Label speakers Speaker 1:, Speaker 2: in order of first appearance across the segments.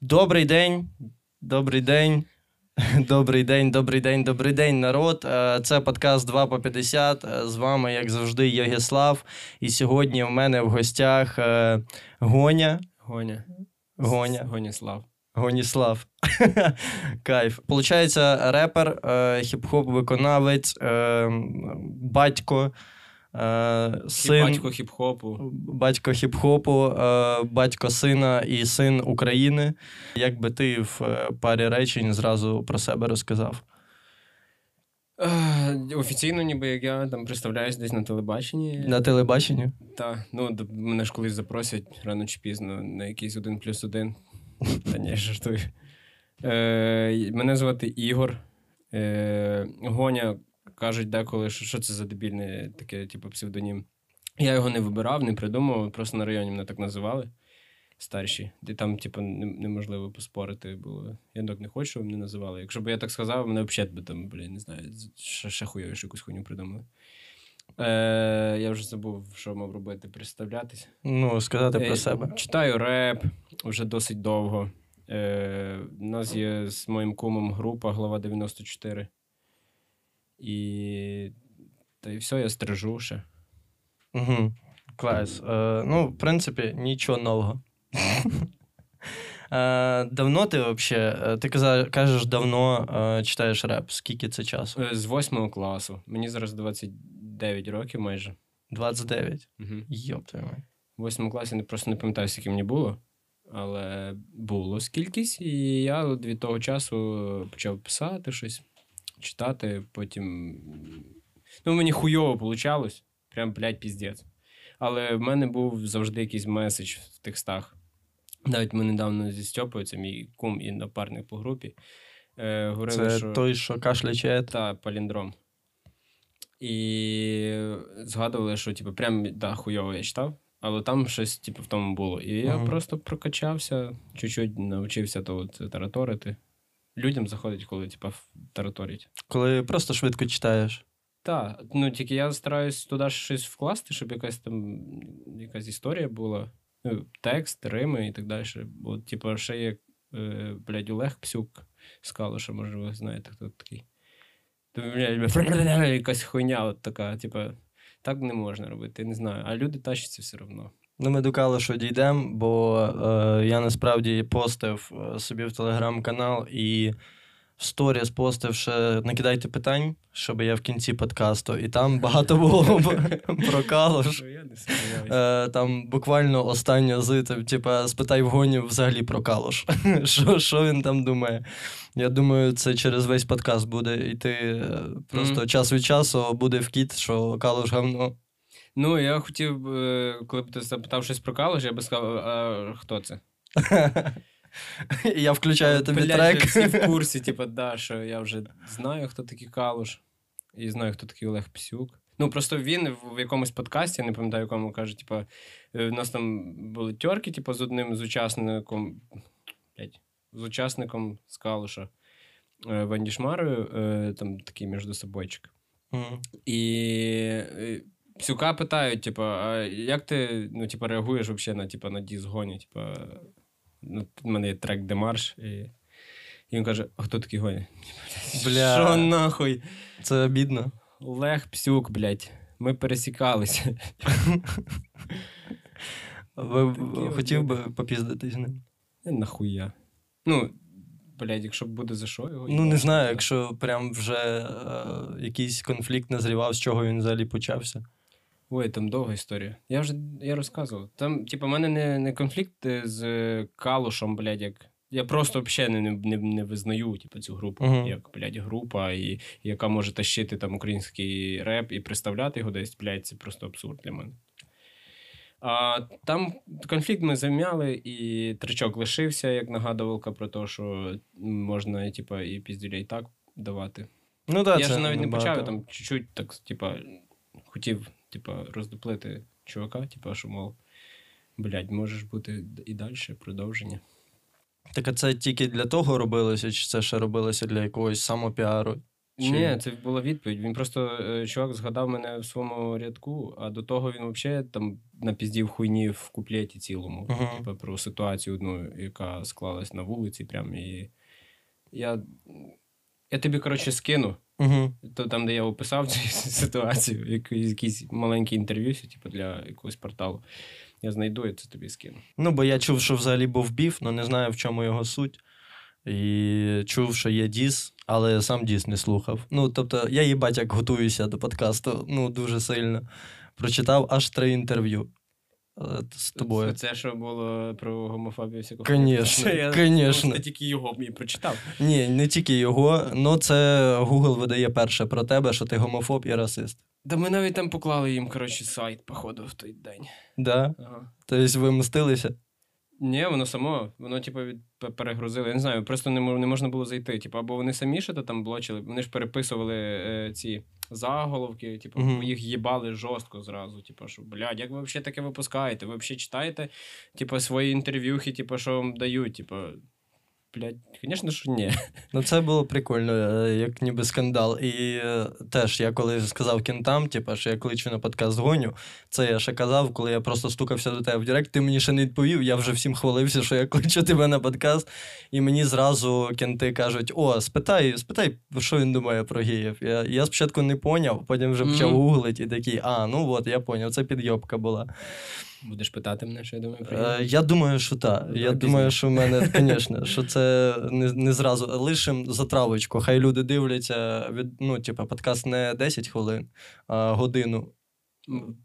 Speaker 1: Добрий день, добрий день, добрий день, добрий день, добрий день, народ. Е, Це подкаст 2 по 50. Е, З вами, як завжди, Єгіслав. І сьогодні в мене в гостях е, Гоня.
Speaker 2: Гоня.
Speaker 1: Гоня.
Speaker 2: Гоніслав.
Speaker 1: Гоніслав. Кайф. Получається, репер, е, хіп-хоп виконавець, е, батько, е, син.
Speaker 2: Батько хіп-хопу.
Speaker 1: Батько хіп-хопу, батько сина і син України. Як би ти в парі речень зразу про себе розказав?
Speaker 2: Офіційно, ніби як я там представляюсь десь на телебаченні.
Speaker 1: На телебаченні?
Speaker 2: Та, ну, мене ж колись запросять рано чи пізно на якийсь один плюс один. Та ні, жартую. Е, мене звати Ігор. Е, Гоня кажуть деколи, що, що це за дебільне таке, типу, псевдонім. Я його не вибирав, не придумав, просто на районі мене так називали. Старші, де там, типу, неможливо поспорити було. Я так не хочу, щоб мене називали. Якщо б я так сказав, мене взагалі би там, блін, не знаю, ще, ще якусь хуйню придумали. Е, я вже забув, що мав робити, представлятись.
Speaker 1: Ну, сказати про
Speaker 2: Е,
Speaker 1: себе.
Speaker 2: Читаю реп вже досить довго. Е, у нас є з моїм кумом група Глава 94. І. Та й все, я стрижу ще.
Speaker 1: Угу. Клас. Е, ну, в принципі, нічого нового. Е, давно ти взагалі, ти каза- кажеш, давно е, читаєш реп. Скільки це часу?
Speaker 2: Е, З восьмого класу. Мені зараз 29 років майже.
Speaker 1: 29.
Speaker 2: Угу.
Speaker 1: Йоп твою мать.
Speaker 2: В восьмому класі не просто не пам'ятаю, скільки мені було, але було скількись, і я від того часу почав писати щось, читати, потім. Ну, мені хуйово получалось, прям, блядь, піздець. Але в мене був завжди якийсь меседж в текстах. Навіть ми недавно зі Стьопою, це мій кум і напарник по групі. Е, говорили,
Speaker 1: Це
Speaker 2: що...
Speaker 1: той, що кашляче.
Speaker 2: Та, паліндром. І згадували, що типу, прям да, хуйово я читав, але там щось типу, в тому було. І я просто прокачався, чуть-чуть навчився то от тараторити. Людям заходить, коли типу, тараторять.
Speaker 1: Коли просто швидко читаєш.
Speaker 2: Так, ну тільки я стараюсь туди щось вкласти, щоб якась там якась історія була, ну, текст, рими і так далі. Бо, типу, ще є, е, блядь, Олег Псюк з Калуша, може, ви знаєте, хто такий. Якась хуйня от така, типу, так не можна робити, не знаю. А люди тащаться все одно.
Speaker 1: Ну, ми до що дійдемо, бо е, я насправді постив е, собі в телеграм-канал і в сторіс постив ще накидайте питань, щоб я в кінці подкасту. І там багато було про
Speaker 2: не сподіваюся.
Speaker 1: Е, там буквально останнє з типа, спитай в гоні взагалі про Калуш. що, він там думає? Я думаю, це через весь подкаст буде йти. е, Просто час від часу буде вкіт, що Калуш говно.
Speaker 2: Ну, я хотів, коли б ти запитав щось про Калуш, я би сказав, а хто це?
Speaker 1: Я включаю тобі
Speaker 2: Блядь,
Speaker 1: трек.
Speaker 2: Всі в курсі, типу, да, що я вже знаю, хто такий Калуш, і знаю, хто такий Олег Псюк. Ну, просто він в якомусь подкасті, я не пам'ятаю, якому каже, типу, в нас там були тьорки, типу, з одним з учасником, блядь, з учасником з Калуша, е, Шмарою, е, там такий між собойчик.
Speaker 1: Мгм.
Speaker 2: І Псюка питають, типу, а як ти ну, типу, реагуєш вообще на, типу, на діз гоні? Типу, ну, в мене є трек Демарш, і, і він каже: а хто такий гоні?
Speaker 1: Бля.
Speaker 2: Що нахуй?
Speaker 1: Це обідно.
Speaker 2: Олег Псюк, блядь. Ми пересікалися.
Speaker 1: Ви хотів би
Speaker 2: обіди.
Speaker 1: попіздитись з ним?
Speaker 2: Нахуя. Ну, блядь, якщо буде за що його.
Speaker 1: Ну, не знаю, якщо прям вже е, якийсь конфлікт назрівав, з чого він взагалі почався.
Speaker 2: Ой, там довга історія. Я вже я розказував. Там, типу, в мене не, не конфлікт е, з Калушем, блядь, як. Я просто взагалі не, не, не визнаю типу, цю групу,
Speaker 1: Мгм.
Speaker 2: як, блядь, група, і, яка може тащити там український реп і представляти його десь, блядь, це просто абсурд для мене. А там конфлікт ми зам'яли, і тричок лишився, як нагадувалка про те, що можна, типу, і піздюлей так давати.
Speaker 1: Ну, так,
Speaker 2: я
Speaker 1: це
Speaker 2: ж навіть не
Speaker 1: набагато.
Speaker 2: почав, я там чуть-чуть так, типа, хотів, типа, роздуплити чувака, типа, що, мов, блядь, можеш бути і далі, продовження.
Speaker 1: Так а це тільки для того робилося, чи це ще робилося для якогось самопіару? Чи-
Speaker 2: Ні, це була відповідь. Він просто е, чувак згадав мене в своєму рядку, а до того він взагалі там напіздів хуйні в куплеті цілому.
Speaker 1: Мгм.
Speaker 2: Типу, про ситуацію одну, яка склалась на вулиці. Прям і я, я тобі, коротше, скину.
Speaker 1: Угу.
Speaker 2: То там, де я описав цю ситуацію, якийсь, якийсь маленьке інтерв'ю, типу, для якогось порталу. Я знайду і це тобі скину.
Speaker 1: Ну, бо я чув, що взагалі був біф, але не знаю, в чому його суть. І чув, що є Діс, але сам Діс не слухав. Ну, тобто, я їбать, як готуюся до подкасту, ну, дуже сильно. Прочитав аж три інтерв'ю з тобою.
Speaker 2: Це, це що було про гомофобію всякого.
Speaker 1: Конечно,
Speaker 2: Я
Speaker 1: конечно.
Speaker 2: тільки його мені прочитав.
Speaker 1: Ні, не тільки його, але це Google видає перше про тебе, що ти гомофоб і расист.
Speaker 2: Да ми навіть там поклали їм, коротше, сайт, походу, в той день.
Speaker 1: Да?
Speaker 2: Ага.
Speaker 1: Тобто ви мстилися?
Speaker 2: Ні, воно само, воно, типу, від... перегрузили. Я не знаю, просто не, не можна було зайти. Типу, або вони самі ще то там блочили, вони ж переписували е, ці заголовки, типу,
Speaker 1: Мгм.
Speaker 2: їх їбали жорстко зразу. Типу, що, блядь, як ви взагалі таке випускаєте? Ви взагалі читаєте, типу, свої інтерв'юхи, типу, що вам дають, типу. Блядь, звісно, що ні.
Speaker 1: Ну, це було прикольно, е, як ніби скандал. І е, теж я коли сказав кентам, типу, що я кличу на подкаст гоню, це я ще казав, коли я просто стукався до тебе в Директ, ти мені ще не відповів, я вже всім хвалився, що я кличу тебе на подкаст. І мені зразу кенти кажуть: о, спитай, спитай, що він думає про геїв. Я, я спочатку не поняв, потім вже почав гуглити і такий, а, ну от, я поняв, це підйобка була.
Speaker 2: Будеш питати мене, що я думаю про
Speaker 1: Е, я думаю, що так. Я
Speaker 2: пізніше.
Speaker 1: думаю, що в мене, звісно, що це не, не зразу. Лишим затравочку. Хай люди дивляться від, ну, типу, подкаст не 10 хвилин, а годину.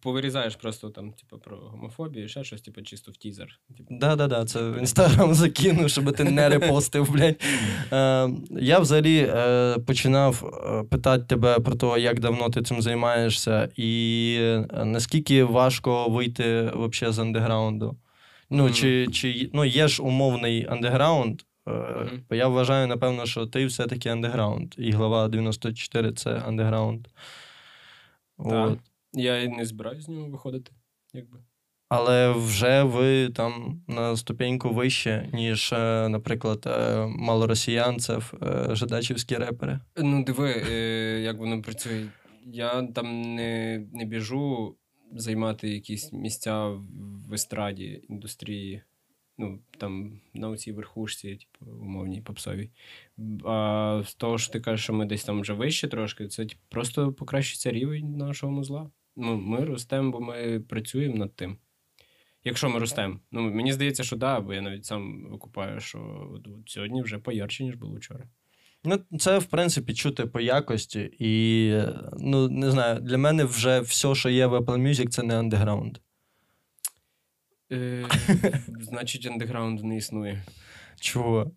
Speaker 2: Повирізаєш просто там, типу, про гомофобію, ще щось, типу, чисто в тізер. Типу,
Speaker 1: Да-да-да, це в інстаграм закину, щоб ти не репостив, блядь. Е, я взагалі е, починав е, питати тебе про те, як давно ти цим займаєшся, і наскільки важко вийти вообще з андеграунду. Ну, чи, чи ну, є ж умовний андеграунд. Бо я вважаю, напевно, що ти все-таки андеграунд. І глава 94 це андеграунд. От.
Speaker 2: Я і не збираюсь з нього виходити. Якби.
Speaker 1: Але вже ви там на ступеньку вище, ніж, е, наприклад, е, малоросіянців, е, жидачівські репери.
Speaker 2: Ну, диви, як воно працює. Я там не, не біжу займати якісь місця в, в естраді, індустрії. Ну, там на цій верхушці, типу, умовній попсовій. А з того, що ти кажеш, що ми десь там вже вище трошки, це просто покращиться рівень нашого музла. Ну, ми ростемо, бо ми працюємо над тим. Якщо ми ростемо. Ну, мені здається, що да, бо я навіть сам викупаю, що от, сьогодні вже поярче, ніж було вчора.
Speaker 1: Ну, це, в принципі, чути по якості. І, ну, не знаю, для мене вже все, що є в Apple Music, це не андеграунд.
Speaker 2: Е, значить, андеграунд не існує.
Speaker 1: Чого?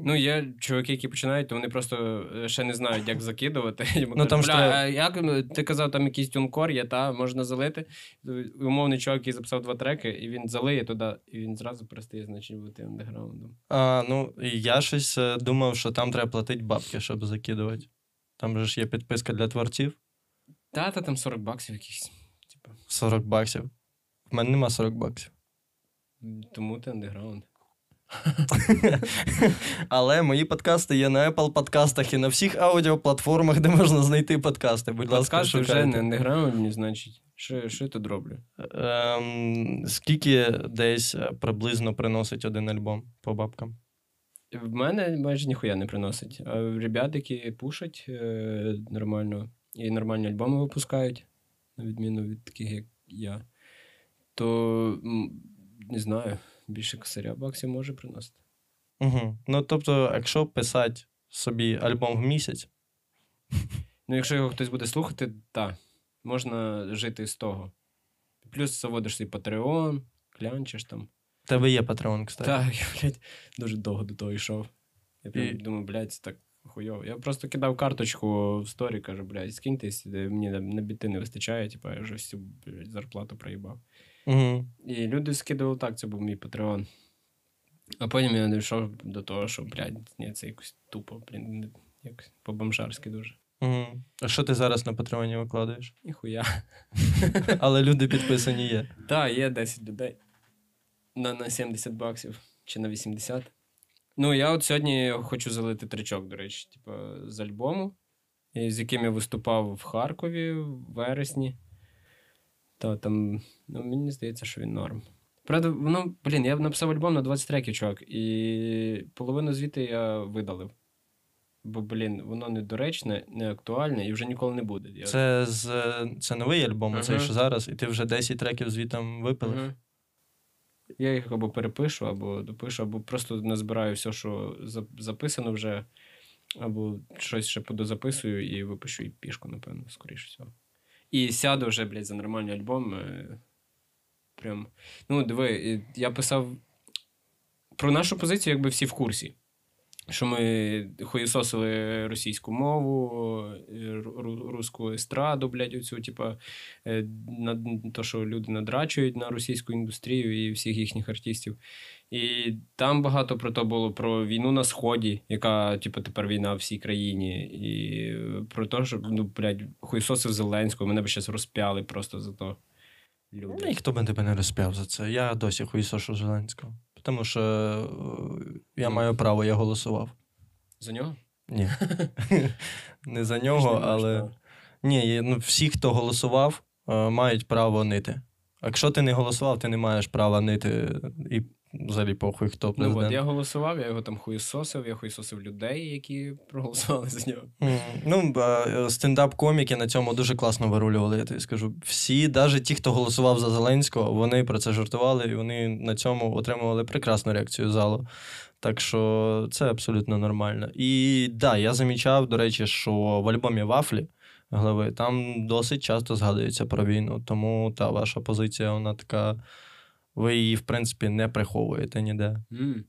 Speaker 2: Ну, є чуваки, які починають, то вони просто е, ще не знають, як закидувати. Йому
Speaker 1: Ну,
Speaker 2: кажуть,
Speaker 1: там
Speaker 2: «Бля, а як ну, ти казав, там якийсь тюнкор є, та можна залити. Умовний чувак, який записав два треки, і він залиє туди, і він зразу перестає, значить, бути андеграундом.
Speaker 1: А, ну, я щось е, думав, що там треба платити бабки, щоб закидувати. Там же ж є підписка для творців
Speaker 2: Та, та там 40 баксів якихось. Типу,
Speaker 1: 40 баксів. В мене нема 40 баксів.
Speaker 2: тому ти андеграунд.
Speaker 1: Але мої подкасти є на Apple подкастах і на всіх аудіоплатформах, де можна знайти подкасти. Будь ласка,
Speaker 2: Подкасти вже
Speaker 1: шукайте.
Speaker 2: не андеграундні, значить. Що, що я тут роблю?
Speaker 1: Ем, скільки десь е, приблизно приносить один альбом по бабкам?
Speaker 2: В мене майже ніхуя не приносить. А ребят, які пушать е, нормально і нормальні альбоми випускають, на відміну від таких, як я, то не знаю, більше косаря баксів може приносити.
Speaker 1: Угу. Ну, тобто, якщо писати собі альбом в місяць,
Speaker 2: Ну, якщо його хтось буде слухати, так, можна жити з того. Плюс заводиш свій Patreon, клянчиш там.
Speaker 1: тебе є Patreon, кстати.
Speaker 2: Так, я, блядь, дуже довго до того йшов. Я прям
Speaker 1: І-
Speaker 2: думаю, блядь, це так хуйово. Я просто кидав карточку в сторі, кажу, блядь, скиньтесь, мені на, на біти не вистачає, типу, я вже всю блядь, зарплату проїбав.
Speaker 1: Угу.
Speaker 2: І люди скидували так, це був мій патреон. А потім я дійшов до того, що, блядь, ні, це якось тупо, блін, якось по-бомжарськи дуже.
Speaker 1: Угу. А що ти зараз на Патреоні викладаєш?
Speaker 2: Ніхуя.
Speaker 1: Але люди підписані є.
Speaker 2: Так, є 10 людей. На, на 70 баксів чи на 80. Ну, я от сьогодні хочу залити тричок, до речі, типу, з альбому. з яким я виступав в Харкові в вересні. То там, ну, мені здається, що він норм. Правда, воно, блін, я написав альбом на 20 треків, чувак, і половину звідти я видалив. Бо, блін, воно недоречне, не актуальне і вже ніколи не буде. Я...
Speaker 1: Це, з, це новий альбом,
Speaker 2: Ага.
Speaker 1: цей що зараз, і ти вже 10 треків звітом випилив.
Speaker 2: Мгм. Я їх або перепишу, або допишу, або просто назбираю все, що записано вже, або щось ще подозаписую і випишу і пішку, напевно, скоріше всього. І сяду вже, блядь, за нормальний альбом. е, Прям. Ну, диви, я писав про нашу позицію, якби всі в курсі. Що ми хуєсосили російську мову, е, ру- ру- руську естраду, блядь, оцю, типа, е, на то, що люди надрачують на російську індустрію і всіх їхніх артистів. І там багато про то було про війну на Сході, яка, типу, тепер війна в всій країні. І про те, що ну, блядь, хуйсосив Зеленського, мене б зараз розпяли просто за то. Люди.
Speaker 1: Ну, і хто би тебе не розпяв за це? Я досі хуїсошу Зеленського. Тому що е, я
Speaker 2: Ну.
Speaker 1: маю право, я голосував.
Speaker 2: За нього?
Speaker 1: Ні. Не за нього, але. Ні, ну, всі, хто голосував, е, мають право нити. Якщо ти не голосував, ти не маєш права нити і взагалі похуй, хто
Speaker 2: Ну
Speaker 1: президент.
Speaker 2: от я голосував, я його там хуєсосив, я хуєсосив людей, які проголосували за нього.
Speaker 1: Ну, е, стендап-коміки на цьому дуже класно вирулювали, я тобі скажу. Всі, навіть ті, хто голосував за Зеленського, вони про це жартували, і вони на цьому отримували прекрасну реакцію залу. Так що це абсолютно нормально. І да, я замічав, до речі, що в альбомі Вафлі глави там досить часто згадується про війну. Тому та ваша позиція, вона така. Ви її, в принципі, не приховуєте ніде.
Speaker 2: М.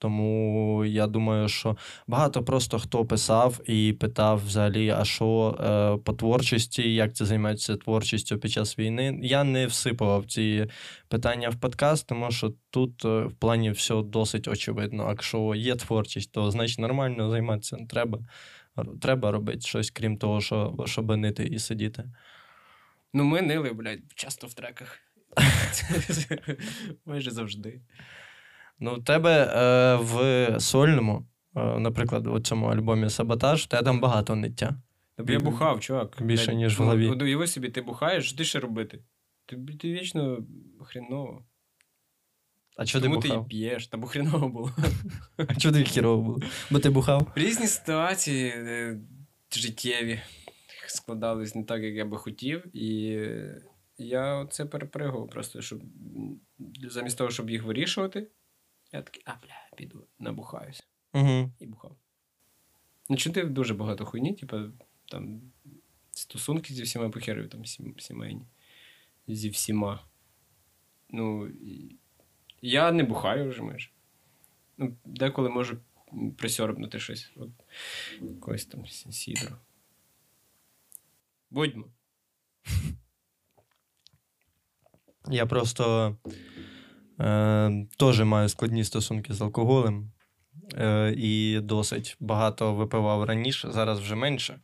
Speaker 1: Тому я думаю, що багато просто хто писав і питав взагалі, а що е, по творчості, як це займається творчістю під час війни. Я не всипував ці питання в подкаст, тому що тут е, в плані все досить очевидно. Якщо є творчість, то значить нормально займатися треба. Треба робити щось, крім того, що, щоб нити і сидіти.
Speaker 2: Ну, ми нили, блядь, часто в треках. Майже завжди.
Speaker 1: Ну, в тебе е, в сольному, е, наприклад, у цьому альбомі Саботаж, в тебе там багато ниття.
Speaker 2: Тобі я бухав, чувак.
Speaker 1: Більше, ніж в
Speaker 2: ну,
Speaker 1: голові.
Speaker 2: от Уяви собі, ти бухаєш, що ти ще робити? Ти, ти вічно хреново.
Speaker 1: А чого ти
Speaker 2: Тому ти і
Speaker 1: бухав?
Speaker 2: п'єш, та бо хреново було.
Speaker 1: А чого тобі хірово було? Бо ти бухав?
Speaker 2: Різні ситуації е, життєві складались не так, як я би хотів, і е, я це перепригував просто, щоб замість того, щоб їх вирішувати, я такий, а бля, піду, набухаюся.
Speaker 1: Угу.
Speaker 2: І бухав. Ну, чудив дуже багато хуйні, типу, там стосунки зі всіма похерою, там сімейні. Зі всіма. Ну, я не бухаю вже майже. Ну, деколи можу присьорбнути щось. От, якось там сі- сідру. Будьмо.
Speaker 1: Я просто е, теж маю складні стосунки з алкоголем. Е, і досить багато випивав раніше, зараз вже менше.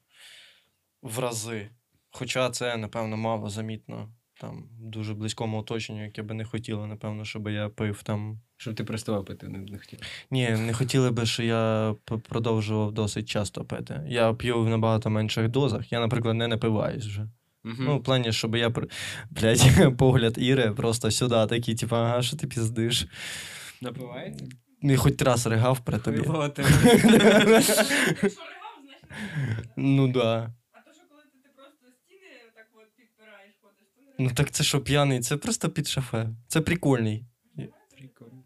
Speaker 1: В рази. Хоча це, напевно, мало замітно. Там в дуже близькому оточенню, яке би не хотіло, напевно, щоб я пив там.
Speaker 2: Щоб ти переставав пити, не, не хотів.
Speaker 1: Ні, не хотіли би, що я продовжував досить часто пити. Я п'ю в набагато менших дозах. Я, наприклад, не напиваюсь вже. Ну, в плані, щоб я, блядь, погляд Іри просто сюди, такий, типу, ага, що ти піздиш?
Speaker 2: Напивається?
Speaker 1: Ну, хоч раз ригав при тобі.
Speaker 3: Не
Speaker 1: Ну да.
Speaker 3: А то, що коли ти, просто стіни так от підпираєш, ходиш, то не
Speaker 1: Ну так це що п'яний, це просто під шафе. Це прикольний.
Speaker 2: Прикольно.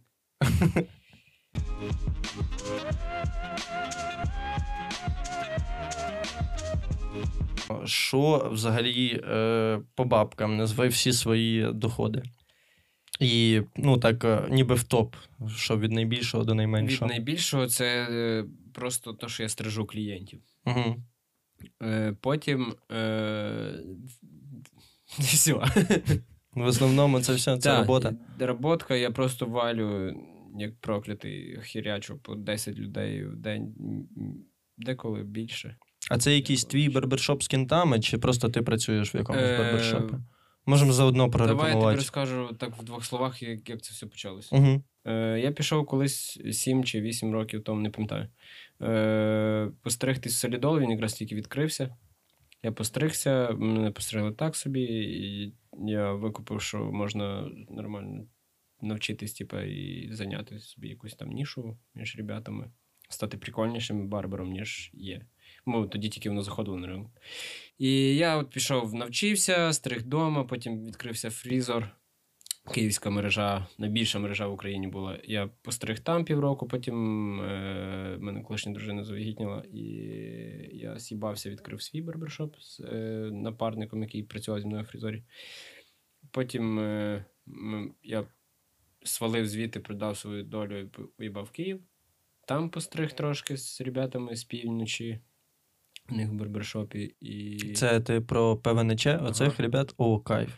Speaker 1: Що взагалі е, по бабкам назви всі свої доходи. І, ну так, е, ніби в топ, що від найбільшого до
Speaker 2: Від
Speaker 1: найменшого.
Speaker 2: найбільшого це е, просто те, що я стрижу клієнтів.
Speaker 1: Угу.
Speaker 2: Потім. Е... Все.
Speaker 1: В основному це все, це робота.
Speaker 2: Роботка, я просто валю, як проклятий, хірячу по 10 людей в день, деколи більше.
Speaker 1: А це якийсь твій барбершоп з кінтами, чи просто ти працюєш в якомусь
Speaker 2: Е,
Speaker 1: барбершопі? Можемо заодно
Speaker 2: Давай я тобі розкажу так в двох словах, як, як це все почалося.
Speaker 1: Угу.
Speaker 2: Е, я пішов колись 7 чи 8 років тому, не пам'ятаю. Е, постригтись в солідол, він якраз тільки відкрився. Я постригся, мене постригли так собі, і я викупив, що можна нормально навчитись, типа, і зайняти собі якусь там нішу між ребятами, стати прикольнішим барбером, ніж є. Ну, тоді тільки воно заходило на ринок. І я от пішов, навчився, стриг вдома, потім відкрився фрізор. Київська мережа, найбільша мережа в Україні була. Я постриг там півроку, потім е, мене колишня дружина завагітніла, і я сібався, відкрив свій барбершоп з е, напарником, який працював зі мною в фрізорі. Потім е, я свалив звідти, продав свою долю і поїбав Київ. Там постриг трошки з ребятами з півночі. У них в барбершопі. І...
Speaker 1: Це ти про ПВНЧ, оцих ребят? О, кайф.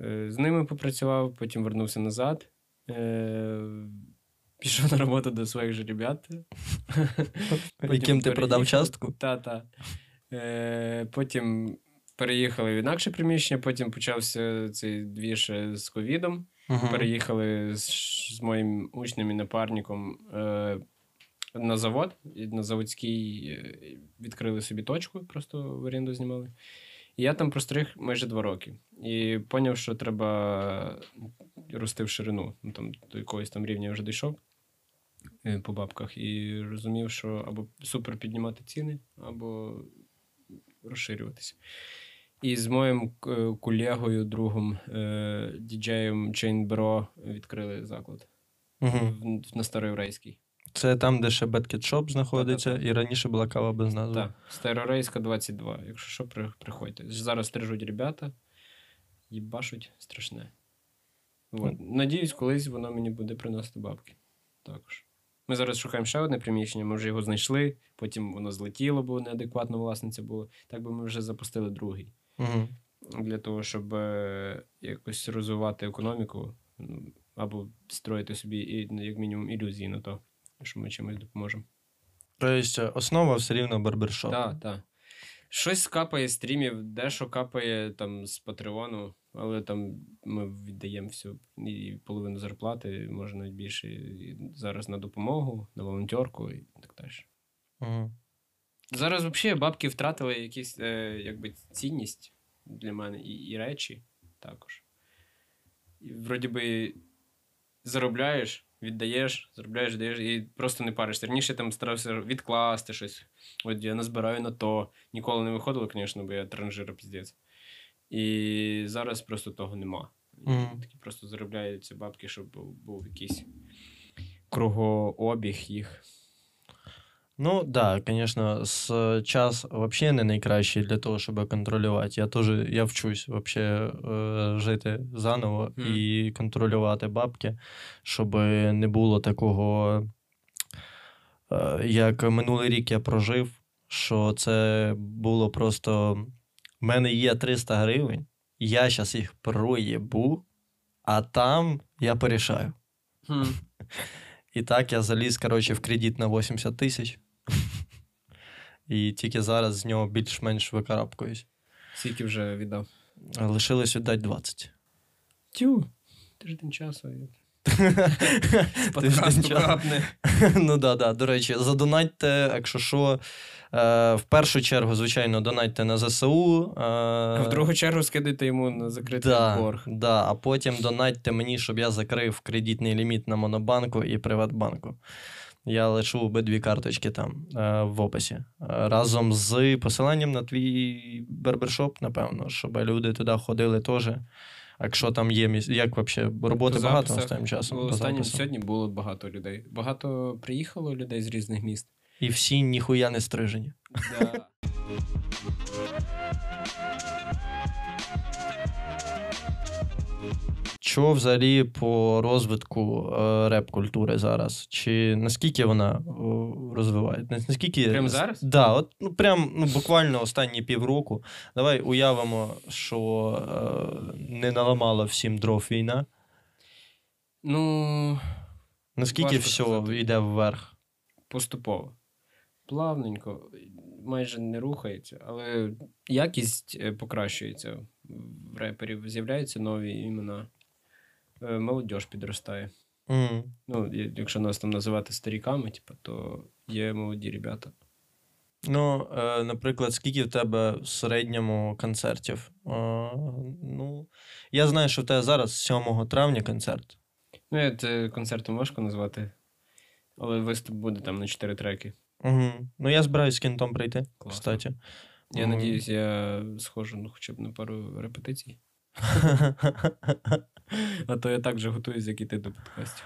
Speaker 2: Е, З ними попрацював, потім вернувся назад. Е, Пішов на роботу до своїх же ребят.
Speaker 1: Яким ти продав частку?
Speaker 2: Та-та. Е, Потім переїхали в інакше приміщення, потім почався цей двіж з ковідом. Переїхали з, моїм учнем і напарником на завод. На заводській е, відкрили собі точку, просто в оренду знімали. І я там простриг майже два роки. І поняв, що треба рости в ширину. Ну, там, до якогось там рівня вже дійшов е, по бабках. І розумів, що або супер піднімати ціни, або розширюватися. І з моїм е, колегою, другом, діджеєм Chain Bro відкрили заклад в, на Староєврейській.
Speaker 1: Це там, де ще Shop знаходиться, і раніше була кава без назви.
Speaker 2: Так, Староєврейська 22. Якщо що, приходьте. Зараз стрижуть ребята, їбашуть страшне. От. Надіюсь, колись воно мені буде приносити бабки. Також. Ми зараз шукаємо ще одне приміщення, ми вже його знайшли, потім воно злетіло, бо неадекватна власниця була. Так би ми вже запустили другий.
Speaker 1: Угу.
Speaker 2: для того, щоб е, якось розвивати економіку ну, або строїти собі, ну, як мінімум, ілюзії на то, що ми чимось допоможемо.
Speaker 1: Тобто основа все рівно барбершоп.
Speaker 2: Так, так. Щось капає з стрімів, дещо капає там з Патреону, але там ми віддаємо всю і половину зарплати, може навіть більше і зараз на допомогу, на волонтерку і так далі.
Speaker 1: Угу.
Speaker 2: Зараз взагалі бабки втратили якісь е, якби цінність для мене і, і речі також. І вроді би заробляєш, віддаєш, заробляєш, даєш і просто не паришся. Раніше там старався відкласти щось. От я назбираю на то. Ніколи не виходило, звісно, бо я транжир піздець. І зараз просто того нема.
Speaker 1: Mm-hmm.
Speaker 2: Такі просто заробляються бабки, щоб був якийсь кругообіг їх.
Speaker 1: Ну, да, звісно, с- час взагалі не найкращий для того, щоб контролювати. Я теж я вчусь вообще е, жити заново
Speaker 2: Мгм.
Speaker 1: і контролювати бабки, щоб не було такого, е, як минулий рік я прожив, що це було просто. В мене є 300 гривень, я зараз їх проєбу, а там я порішаю. І так я заліз, коротше, в кредит на 80 тисяч. І тільки зараз з нього більш-менш викарабкуюсь.
Speaker 2: Скільки вже віддав?
Speaker 1: Лишилось віддати 20.
Speaker 2: Тю, тиждень часу.
Speaker 1: Ну да, да. До речі, задонатьте, якщо що. Е, в першу чергу, звичайно, донатьте на ЗСУ. Е,
Speaker 2: А в другу чергу скидайте йому на закритий борг.
Speaker 1: да, а потім донатьте мені, щоб я закрив кредитний ліміт на Монобанку і Приватбанку. Я лишу обидві карточки там е, в описі. Е, разом з посиланням на твій барбершоп, напевно, щоб люди туди ходили теж. Якщо там є міс... як взагалі роботи
Speaker 2: По
Speaker 1: багато
Speaker 2: записах
Speaker 1: останнім часом.
Speaker 2: Останнім сьогодні було багато людей. Багато приїхало людей з різних міст.
Speaker 1: І всі ніхуя не стрижені.
Speaker 2: Да.
Speaker 1: Що взагалі по розвитку е, реп-культури зараз? Чи наскільки вона о, розвиває? Наскільки...
Speaker 2: Прямо зараз?
Speaker 1: Да, от, ну, прям ну, буквально останні півроку. Давай уявимо, що е, не наламала всім дров війна.
Speaker 2: Ну,
Speaker 1: Наскільки все
Speaker 2: сказати.
Speaker 1: йде вверх?
Speaker 2: поступово. Плавненько, майже не рухається, але якість е, покращується реперів. З'являються нові імена. Е, Молодь підростає.
Speaker 1: Мгм.
Speaker 2: Ну, якщо нас там називати старіками, типу, то є молоді ребята.
Speaker 1: Ну, е, наприклад, скільки в тебе в середньому концертів? Е, ну, я знаю, що в тебе зараз 7 травня концерт.
Speaker 2: Ну, це концертом важко назвати, але виступ буде там на 4 треки.
Speaker 1: Угу. Ну, я збираюсь з кінтом прийти,
Speaker 2: Класно.
Speaker 1: кстати.
Speaker 2: Я
Speaker 1: Мгм.
Speaker 2: надіюсь, я схожу ну, хоча б на пару репетицій. А то я так же готуюсь, як і ти до подкастів.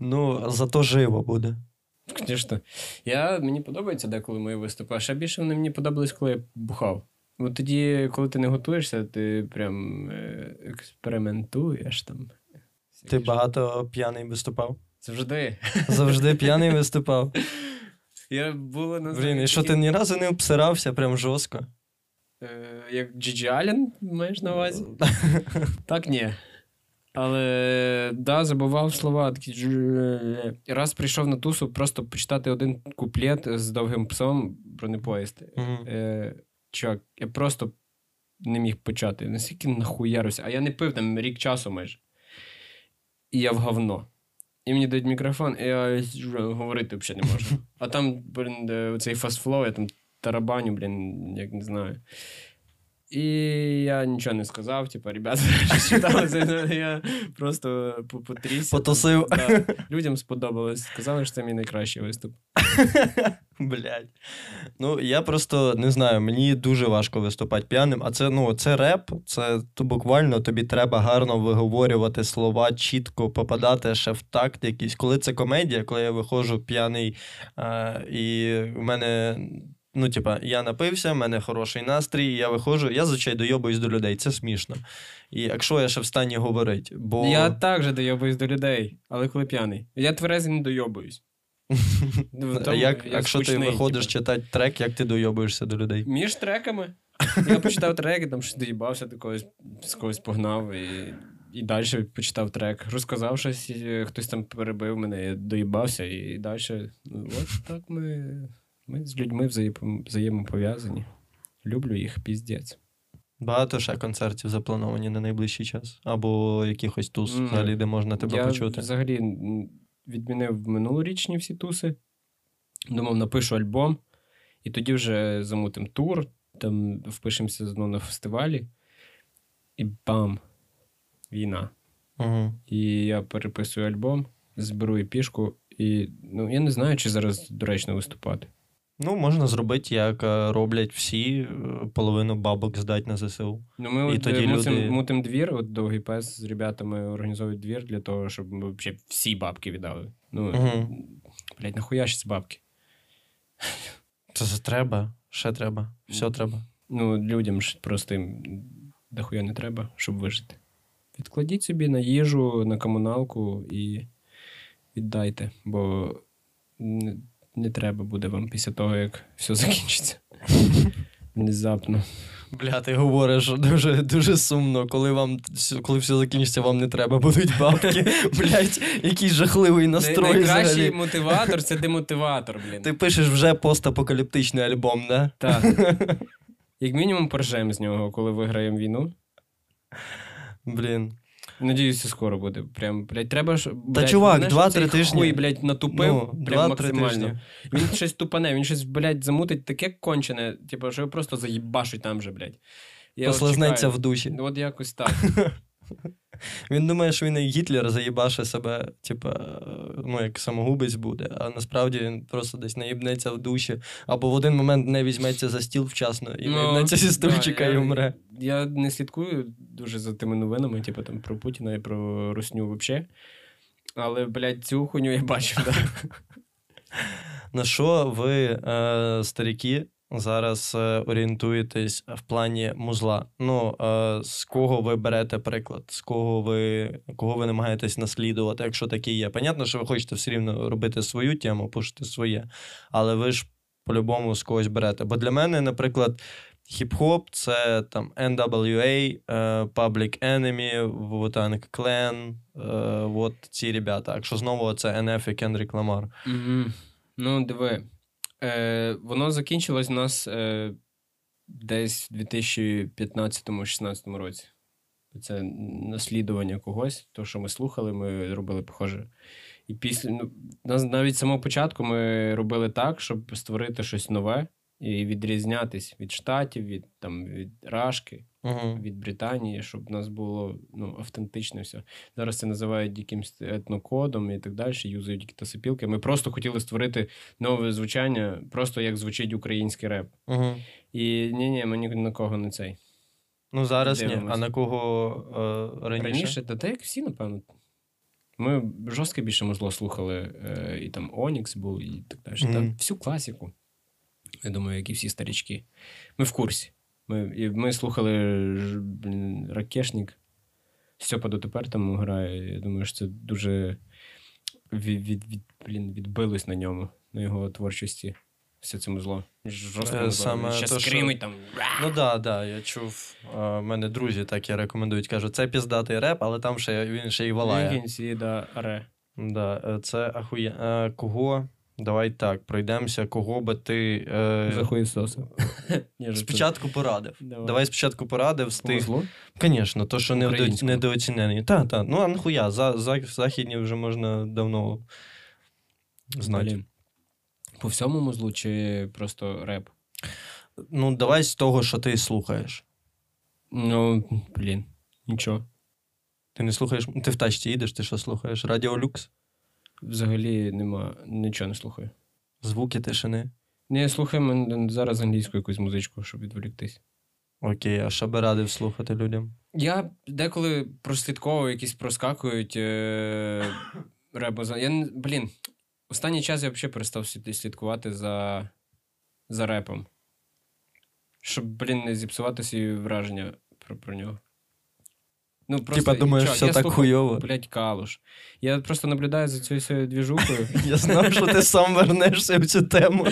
Speaker 1: ну, зато живо буде.
Speaker 2: Звісно. Я, мені подобається деколи мої виступи, а ще більше вони мені подобались, коли я бухав. От тоді, коли ти не готуєшся, ти прям е, експериментуєш там.
Speaker 1: Ти багато п'яний виступав?
Speaker 2: Завжди.
Speaker 1: Завжди п'яний виступав.
Speaker 2: Я було на
Speaker 1: Блін, і що ти ні разу не обсирався прям жорстко?
Speaker 2: Е, як Джиджі Аллен, маєш на увазі? Так, ні. Але да, забував слова. Такі... «Дж-е-е». Раз прийшов на тусу просто почитати один куплет з Довгим Псом «Бронепоїзд».
Speaker 1: Мгм.
Speaker 2: Е, чувак, я просто не міг почати. Наскільки нахуярився. А я не пив там рік часу майже. І я в говно. І мені дають мікрофон, і я говорити взагалі не можу. А там, блін, цей fast flow, я там тарабаню, блін, як не знаю. І я нічого не сказав, типу, ребята, я просто по- потрісся.
Speaker 1: Потусив.
Speaker 2: Да. Людям сподобалось. Сказали, що це мій найкращий виступ.
Speaker 1: Блядь. Ну, я просто не знаю, мені дуже важко виступати п'яним, а це, ну, це реп, це то буквально тобі треба гарно виговорювати слова, чітко попадати ще в такт якийсь. Коли це комедія, коли я виходжу п'яний, а, і в мене. Ну, типа, я напився, в мене хороший настрій, я виходжу, я звичайно дойобуюсь до людей, це смішно. І якщо я ще в стані говорить, бо
Speaker 2: Я також дойобуюсь до людей, але коли п'яний. Я тверезий не дойобуюсь. Ну,
Speaker 1: а
Speaker 2: тому
Speaker 1: як,
Speaker 2: я
Speaker 1: якщо ти виходиш
Speaker 2: типу.
Speaker 1: читати трек, як ти дойобуєшся до людей?
Speaker 2: Між треками. Я почитав треки, там щось доїбався, до когось, з когось погнав і, і далі почитав трек. Розказав щось, і хтось там перебив мене, я доїбався, і далі. Ну, от так ми, ми з людьми взаєм- взаємопов'язані. Люблю їх, піздець.
Speaker 1: Багато ще концертів заплановані на найближчий час. Або якихось туз, взагалі, де можна тебе
Speaker 2: я
Speaker 1: почути.
Speaker 2: взагалі відмінив минулорічні всі туси. Думав, напишу альбом, і тоді вже замутим тур, там впишемося знову на фестивалі, і бам! Війна.
Speaker 1: Угу.
Speaker 2: І я переписую альбом, зберу епішку, і ну, я не знаю, чи зараз доречно виступати.
Speaker 1: Ну, можна зробити, як е, роблять всі, е, половину бабок здати на ЗСУ.
Speaker 2: Ну, ми
Speaker 1: І
Speaker 2: от
Speaker 1: тоді
Speaker 2: тоді мутим,
Speaker 1: люди-
Speaker 2: мутим двір, от довгий пес з ребятами організовують двір для того, щоб ми взагалі всі бабки віддали. Ну,
Speaker 1: Мгм.
Speaker 2: блядь, нахуя ж ці бабки?
Speaker 1: Це за треба, ще треба, все треба.
Speaker 2: Ну, людям ж просто їм дохуя не треба, щоб вижити. Відкладіть собі на їжу, на комуналку і віддайте, бо не, треба буде вам після того, як все закінчиться. Внезапно.
Speaker 1: Бля, ти говориш дуже, дуже сумно, коли вам коли все закінчиться, вам не треба будуть бабки. Блять, який жахливий настрой.
Speaker 2: Найкращий
Speaker 1: взагалі.
Speaker 2: мотиватор це демотиватор, блін.
Speaker 1: Ти пишеш вже постапокаліптичний альбом, да?
Speaker 2: Так. Як мінімум, поржем з нього, коли виграємо війну.
Speaker 1: Блін.
Speaker 2: Надіюся, скоро буде. Прям, блядь, треба ж. блядь,
Speaker 1: чувак,
Speaker 2: ж
Speaker 1: два-три
Speaker 2: цей
Speaker 1: тижні.
Speaker 2: Хуй, блядь, натупив.
Speaker 1: Ну,
Speaker 2: прям максимально.
Speaker 1: тижні.
Speaker 2: Він щось тупане, він щось, блядь, замутить таке кончене, типу, що його просто заїбашуть там же, блядь. Я
Speaker 1: Послизнеться в душі.
Speaker 2: От якось так.
Speaker 1: Він думає, що він як Гітлер заїбаше себе, типа, е, ну, як самогубець буде, а насправді він просто десь наїбнеться в душі, або в один момент не візьметься за стіл вчасно і
Speaker 2: Ну,
Speaker 1: наїбнеться зі
Speaker 2: да,
Speaker 1: стульчика
Speaker 2: я-
Speaker 1: і умре.
Speaker 2: Я не слідкую дуже за тими новинами, типу там про Путіна і про Русню взагалі. Але, блядь, цю хуйню я бачив, так.
Speaker 1: На що ви, е, старіки, зараз е, орієнтуєтесь в плані музла? Ну, е, з кого ви берете приклад, з кого ви, кого ви намагаєтесь наслідувати, якщо такі є? Понятно, що ви хочете все рівно робити свою тему, пушити своє, але ви ж по-любому з когось берете. Бо для мене, наприклад, хіп-хоп це там NWA, е, Public Enemy, Wu-Tang Clan, от ці ребята. Якщо знову це NF і Kendrick Lamar.
Speaker 2: Угу. Ну, диви. Е, воно закінчилось у нас е, десь в 2015-16 році. Це наслідування когось, то, що ми слухали, ми робили похоже. І після ну, навіть з самого початку ми робили так, щоб створити щось нове і відрізнятись від штатів, від там від Рашки,
Speaker 1: Угу.
Speaker 2: від Британії, щоб в нас було ну, автентичне все. Зараз це називають якимсь етнокодом і так далі, юзають якісь сопілки. Ми просто хотіли створити нове звучання, просто як звучить український реп.
Speaker 1: Угу.
Speaker 2: І ні, ні, ми ні на кого не цей.
Speaker 1: Ну зараз ні. А на кого е, раніше?
Speaker 2: Раніше, та так як всі, напевно. Ми жорстко більше музло слухали, е, і там Онікс був, і так далі. Та всю класіку. Я думаю, як і всі старічки. Ми в курсі. Ми, ми слухали блін, Ракешник. Стьопа дотепер там грає. Я думаю, що це дуже від, від, від, блін, відбилось на ньому, на його творчості. Все це музло. Жорстко
Speaker 1: Е, саме
Speaker 2: Ще
Speaker 1: то, що-
Speaker 2: скримить там.
Speaker 1: Ну так, да, да, я чув. У мене друзі такі рекомендують. Кажуть, це піздатий реп, але там ще він ще й валає.
Speaker 2: Вікінсі, да, аре.
Speaker 1: Да, е, це ахує. Е, Кого? Давай так, пройдемося. Кого би ти е,
Speaker 2: За хуєсоса.
Speaker 1: Спочатку порадив.
Speaker 2: Давай.
Speaker 1: Давай спочатку порадив з тих. Звісно, то, що недо... Недооцінені. Так, так. Ну, а нахуя, за, за, західні вже можна давно знати.
Speaker 2: Блін. По всьому музлу чи просто реп?
Speaker 1: Ну, давай з того, що ти слухаєш.
Speaker 2: Ну, блін, нічого.
Speaker 1: Ти не слухаєш. Ти в тачці їдеш, ти що слухаєш? Радіо Люкс?
Speaker 2: Взагалі нема, нічого не слухаю.
Speaker 1: Звуки тишини.
Speaker 2: Ні, я слухаю зараз англійську якусь музичку, щоб відволіктись.
Speaker 1: Окей, а що би радив слухати людям?
Speaker 2: Я деколи прослідковую, якісь проскакують е- реп. Я, блін, останній час я взагалі перестав слід- слідкувати за, за репом. Щоб, блін, не зіпсувати свої враження про, про нього. Ну, просто,
Speaker 1: Типа думаєш,
Speaker 2: чувак,
Speaker 1: все
Speaker 2: я
Speaker 1: так
Speaker 2: слухав,
Speaker 1: хуйово.
Speaker 2: Блять, калуш. Я просто наблюдаю за цією своєю двіжухою.
Speaker 1: Я знав, що ти сам вернешся в цю тему.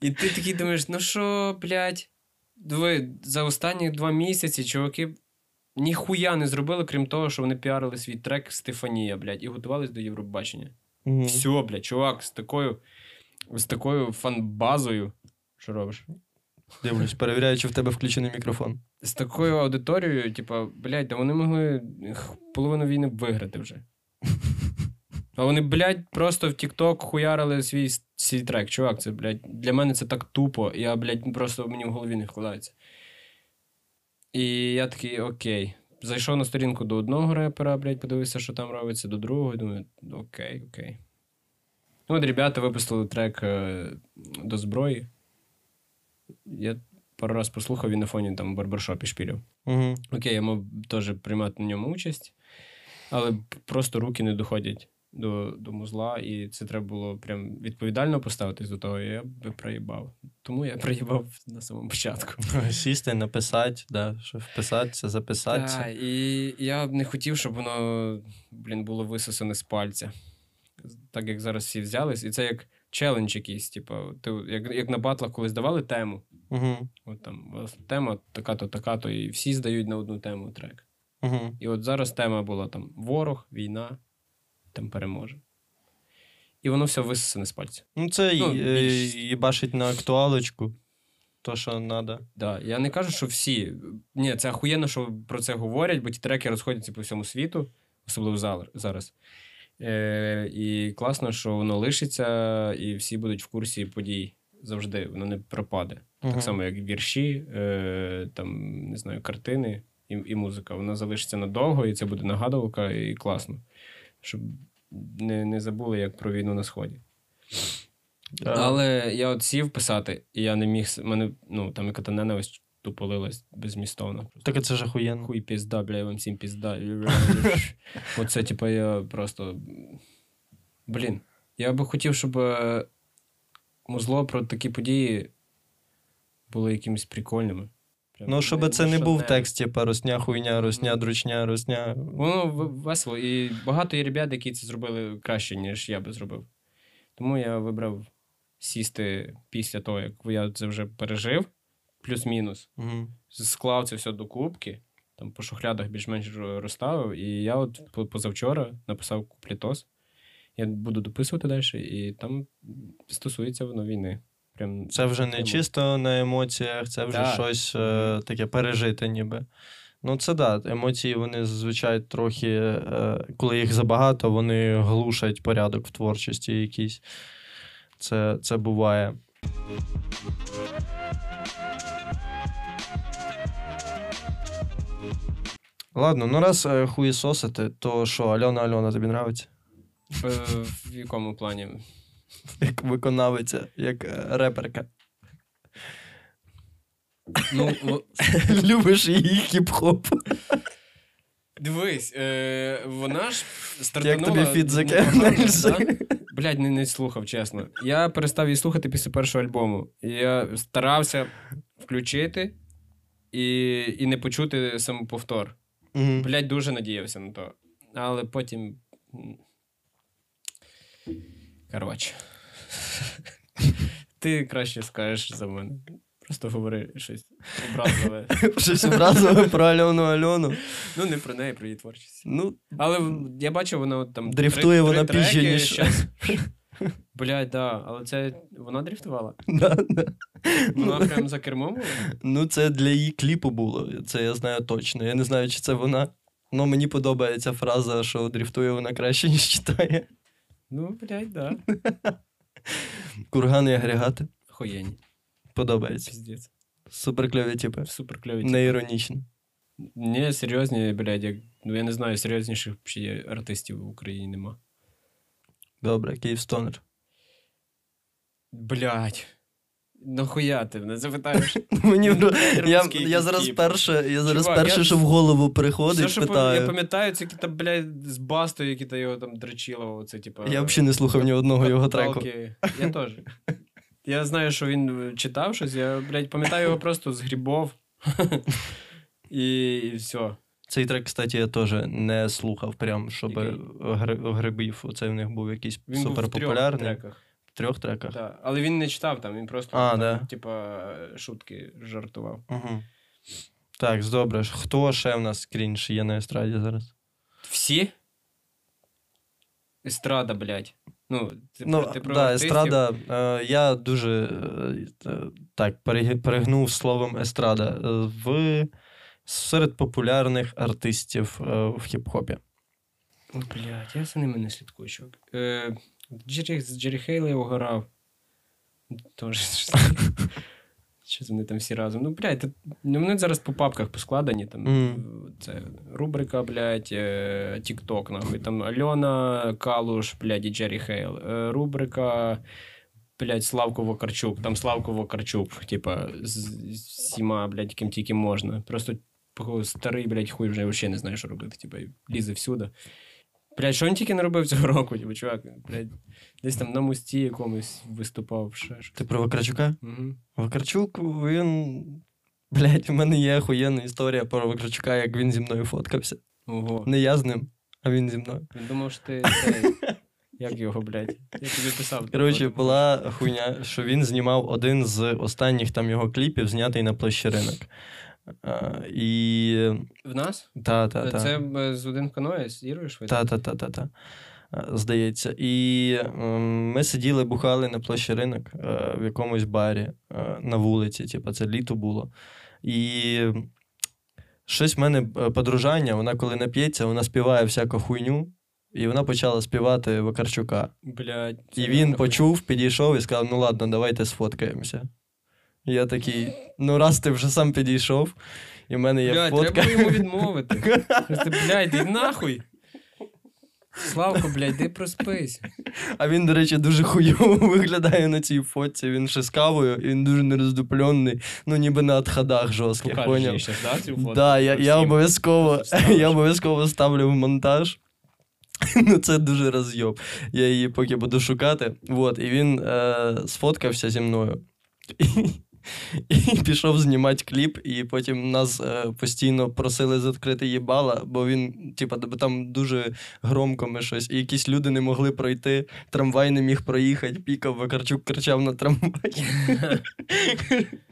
Speaker 2: І ти такий думаєш, ну що, блядь, диви, за останні два місяці чуваки ніхуя не зробили, крім того, що вони піарили свій трек Стефанія, блядь, і готувались до Євробачення. Все, блядь, чувак, з такою, з такою фанбазою. Що робиш?
Speaker 1: Дивлюсь, перевіряю, чи в тебе включений мікрофон.
Speaker 2: З такою аудиторією, типа, блядь, да вони могли половину війни виграти вже. А вони, блядь, просто в TikTok хуярили свій, свій трек. Чувак, це, блядь, для мене це так тупо. Я, блядь, просто мені в голові не вкладається. І я такий, окей. Зайшов на сторінку до одного репера, блядь, подивився, що там робиться, до другого, і думаю, окей, окей. Ну, от ребята випустили трек е, до зброї. Я пару раз послухав, він на фоні там барбершопі шпілів.
Speaker 1: Угу.
Speaker 2: Окей, я мав теж приймати на ньому участь, але просто руки не доходять до, до музла, і це треба було прям відповідально поставитись до того, і я би проїбав. Тому я проїбав на самому початку.
Speaker 1: Сісти, написати, да, що вписатися, записатися.
Speaker 2: Так, і я б не хотів, щоб воно, блін, було висосане з пальця. Так як зараз всі взялись, і це як челендж якийсь, типу, ти, як, як на батлах колись давали тему.
Speaker 1: Угу.
Speaker 2: От там у вас тема така-то, така-то, і всі здають на одну тему трек.
Speaker 1: Угу.
Speaker 2: І от зараз тема була там ворог, війна, там переможе. І воно все висосане з пальця.
Speaker 1: Ну, це
Speaker 2: Ну,
Speaker 1: е,
Speaker 2: більшість.
Speaker 1: їбашить на актуалочку. То, що треба.
Speaker 2: Да. Я не кажу, що всі. Ні, це ахуєнно, що про це говорять, бо ті треки розходяться по всьому світу, особливо зараз. Е, і класно, що воно лишиться, і всі будуть в курсі подій завжди, воно не пропаде. Так само, як вірші, е, там, не знаю, картини і, і музика. Вона залишиться надовго, і це буде нагадувалка, і класно. Щоб не, не забули, як про війну на сході. Але я от сів писати, і я не міг. Мене, ну, там яка та ненависть тупо лилась безмістовно.
Speaker 1: Так це ж охуєнно.
Speaker 2: Хуй пізда, бля, я вам всім пізда. Оце, типу, я просто. Блін. Я би хотів, щоб е, музло про такі події було якимись прикольними.
Speaker 1: Ну, щоб це не був
Speaker 2: шальним.
Speaker 1: текст, типа русня, хуйня, русня, дручня, русня.
Speaker 2: Воно весело. І багато є ребят, які це зробили краще, ніж я би зробив. Тому я вибрав сісти після того, як я це вже пережив, плюс-мінус.
Speaker 1: Угу.
Speaker 2: склав це все до кубки, там по шухлядах більш-менш розставив. І я от позавчора написав куплетос. Я буду дописувати далі, і там стосується воно війни. Прям
Speaker 1: Це вже не чисто на емоціях, це вже
Speaker 2: Так.
Speaker 1: щось е, таке пережите, ніби. Ну, це да, емоції вони зазвичай трохи, е, коли їх забагато, вони глушать порядок в творчості якийсь. Це, це буває. Ладно, ну раз е, хуєсосити, то що, Альона Альона тобі нравиться?
Speaker 2: Е, В якому плані?
Speaker 1: Як виконавиця, як е, реперка.
Speaker 2: Ну, о,
Speaker 1: Любиш її хіп-хоп.
Speaker 2: дивись, е, вона ж стартанула...
Speaker 1: Як тобі фіт за
Speaker 2: непогано, да? Блядь, не, не слухав, чесно. Я перестав її слухати після першого альбому. Я старався включити і, і не почути самоповтор.
Speaker 1: Мгм.
Speaker 2: Блядь, дуже надіявся на то. Але потім. Коротше. Ти краще скажеш за мене. Просто говори щось образливе.
Speaker 1: Щось образове про Альону Альону.
Speaker 2: Ну, не про неї, про її творчість.
Speaker 1: Ну,
Speaker 2: Але я бачив, вона от там.
Speaker 1: Дрифтує вона пізже, ніж-
Speaker 2: Блядь, да, але це вона дрифтувала.
Speaker 1: да, да.
Speaker 2: Вона
Speaker 1: Ну,
Speaker 2: прям за кермом була.
Speaker 1: Ну, це для її кліпу було. Це я знаю точно. Я не знаю, чи це вона. Ну, мені подобається фраза, що дрифтує вона краще, ніж читає.
Speaker 2: Ну, блядь, да.
Speaker 1: Кургани і агрегати.
Speaker 2: Охуєнні.
Speaker 1: Подобається.
Speaker 2: Піздець.
Speaker 1: Супер кльові типи.
Speaker 2: Супер кльові.
Speaker 1: Не іронічно.
Speaker 2: Ні, серйозні, блядь, як... ну я не знаю, серйозніших взагалі артистів в Україні нема.
Speaker 1: Добре, Київстонер.
Speaker 2: Блядь. Нахуя ти мене запитаєш?
Speaker 1: Мені я, я зараз перше, я зараз
Speaker 2: Чувак,
Speaker 1: перше,
Speaker 2: я-
Speaker 1: що в голову
Speaker 2: Все,
Speaker 1: приходить,
Speaker 2: що пам- я пам'ятаю, це якісь, блядь, з бастою, які та його там дрочило, оце, типа.
Speaker 1: Я взагалі не слухав ні одного його треку.
Speaker 2: Я теж. Я знаю, що він читав щось, я, блядь, пам'ятаю його просто з грибов. І, і все.
Speaker 1: Цей трек, кстати, я теж не слухав, прям, щоб гри- грибів. Оце в них був якийсь
Speaker 2: Він був в трьох треках.
Speaker 1: В трьох треках.
Speaker 2: Да. Але він не читав там, він просто
Speaker 1: А,
Speaker 2: там,
Speaker 1: да.
Speaker 2: типа, шутки жартував.
Speaker 1: Угу. Так, добре. Хто ще в нас крінж є на естраді зараз?
Speaker 2: Всі? Естрада, блядь. Ну, ти,
Speaker 1: ну,
Speaker 2: ти про
Speaker 1: да, естрада. Е, я дуже е, е, так перегнув словом естрада е, в серед популярних артистів е, в хіп-хопі.
Speaker 2: Блять, Блядь, я за ними не слідкую, чувак. Е, Джері, з Джері Хейли угорав. Тоже. Що вони там всі разом? Ну, блядь, ну, вони зараз по папках поскладені. Там,
Speaker 1: Мгм.
Speaker 2: Це рубрика, блядь, е, TikTok, нахуй. Там Альона Калуш, блядь, і Джері Хейл. Е, Рубрика, блядь, Славко Вакарчук. Там Славко Вакарчук, типа, з, з всіма, блядь, ким тільки можна. Просто старий, блядь, хуй вже взагалі не знає, що робити. Типа, лізе всюди. Блядь, що він тільки не робив цього року, типу, чувак, блядь, десь там на мості якомусь виступав, ще щось.
Speaker 1: Ти про Вакарчука?
Speaker 2: Угу.
Speaker 1: Вакарчук, він. Блять, у мене є охуєнна історія про Вакарчука, як він зі мною фоткався.
Speaker 2: Ого.
Speaker 1: Не я з ним, а він зі мною.
Speaker 2: Він думав, що ти як його, блядь? Я тобі писав.
Speaker 1: Коротше, була хуйня, що він знімав один з останніх там його кліпів, знятий на площі ринок. А, і.
Speaker 2: В нас?
Speaker 1: Та, та, та.
Speaker 2: Це е, з один каноє з Ірою швидко?
Speaker 1: Та, та, та, та, та. Е, Здається. І ем, ми сиділи, бухали на площі ринок е, в якомусь барі е, на вулиці, типу, це літо було. І щось в мене подружання, вона коли нап'ється, вона співає всяку хуйню, і вона почала співати Вакарчука.
Speaker 2: Блядь.
Speaker 1: І він почув, підійшов і сказав: ну ладно, давайте сфоткаємося. І я такий: ну, раз ти вже сам підійшов, і в мене є
Speaker 2: Блядь,
Speaker 1: фотка.
Speaker 2: треба йому відмовити. Блядь, іди нахуй. Славко, блядь, де проспись.
Speaker 1: А він, до речі, дуже хуйово виглядає на цій фотці. Він ще з кавою, і він дуже нероздуплений, ну ніби на отходах жорстких, поняв?
Speaker 2: їй да, цю фотку?
Speaker 1: Да, я, я обов'язково, я обов'язково ставлю в монтаж. Ну, це дуже розйоб. Я її поки буду шукати. Вот, і він е, сфоткався зі мною. І, пішов знімати кліп, і потім нас е, постійно просили закрити їбала, бо він, типа, там дуже громко ми щось, і якісь люди не могли пройти, трамвай не міг проїхати, пікав, Вакарчук кричав на трамвай.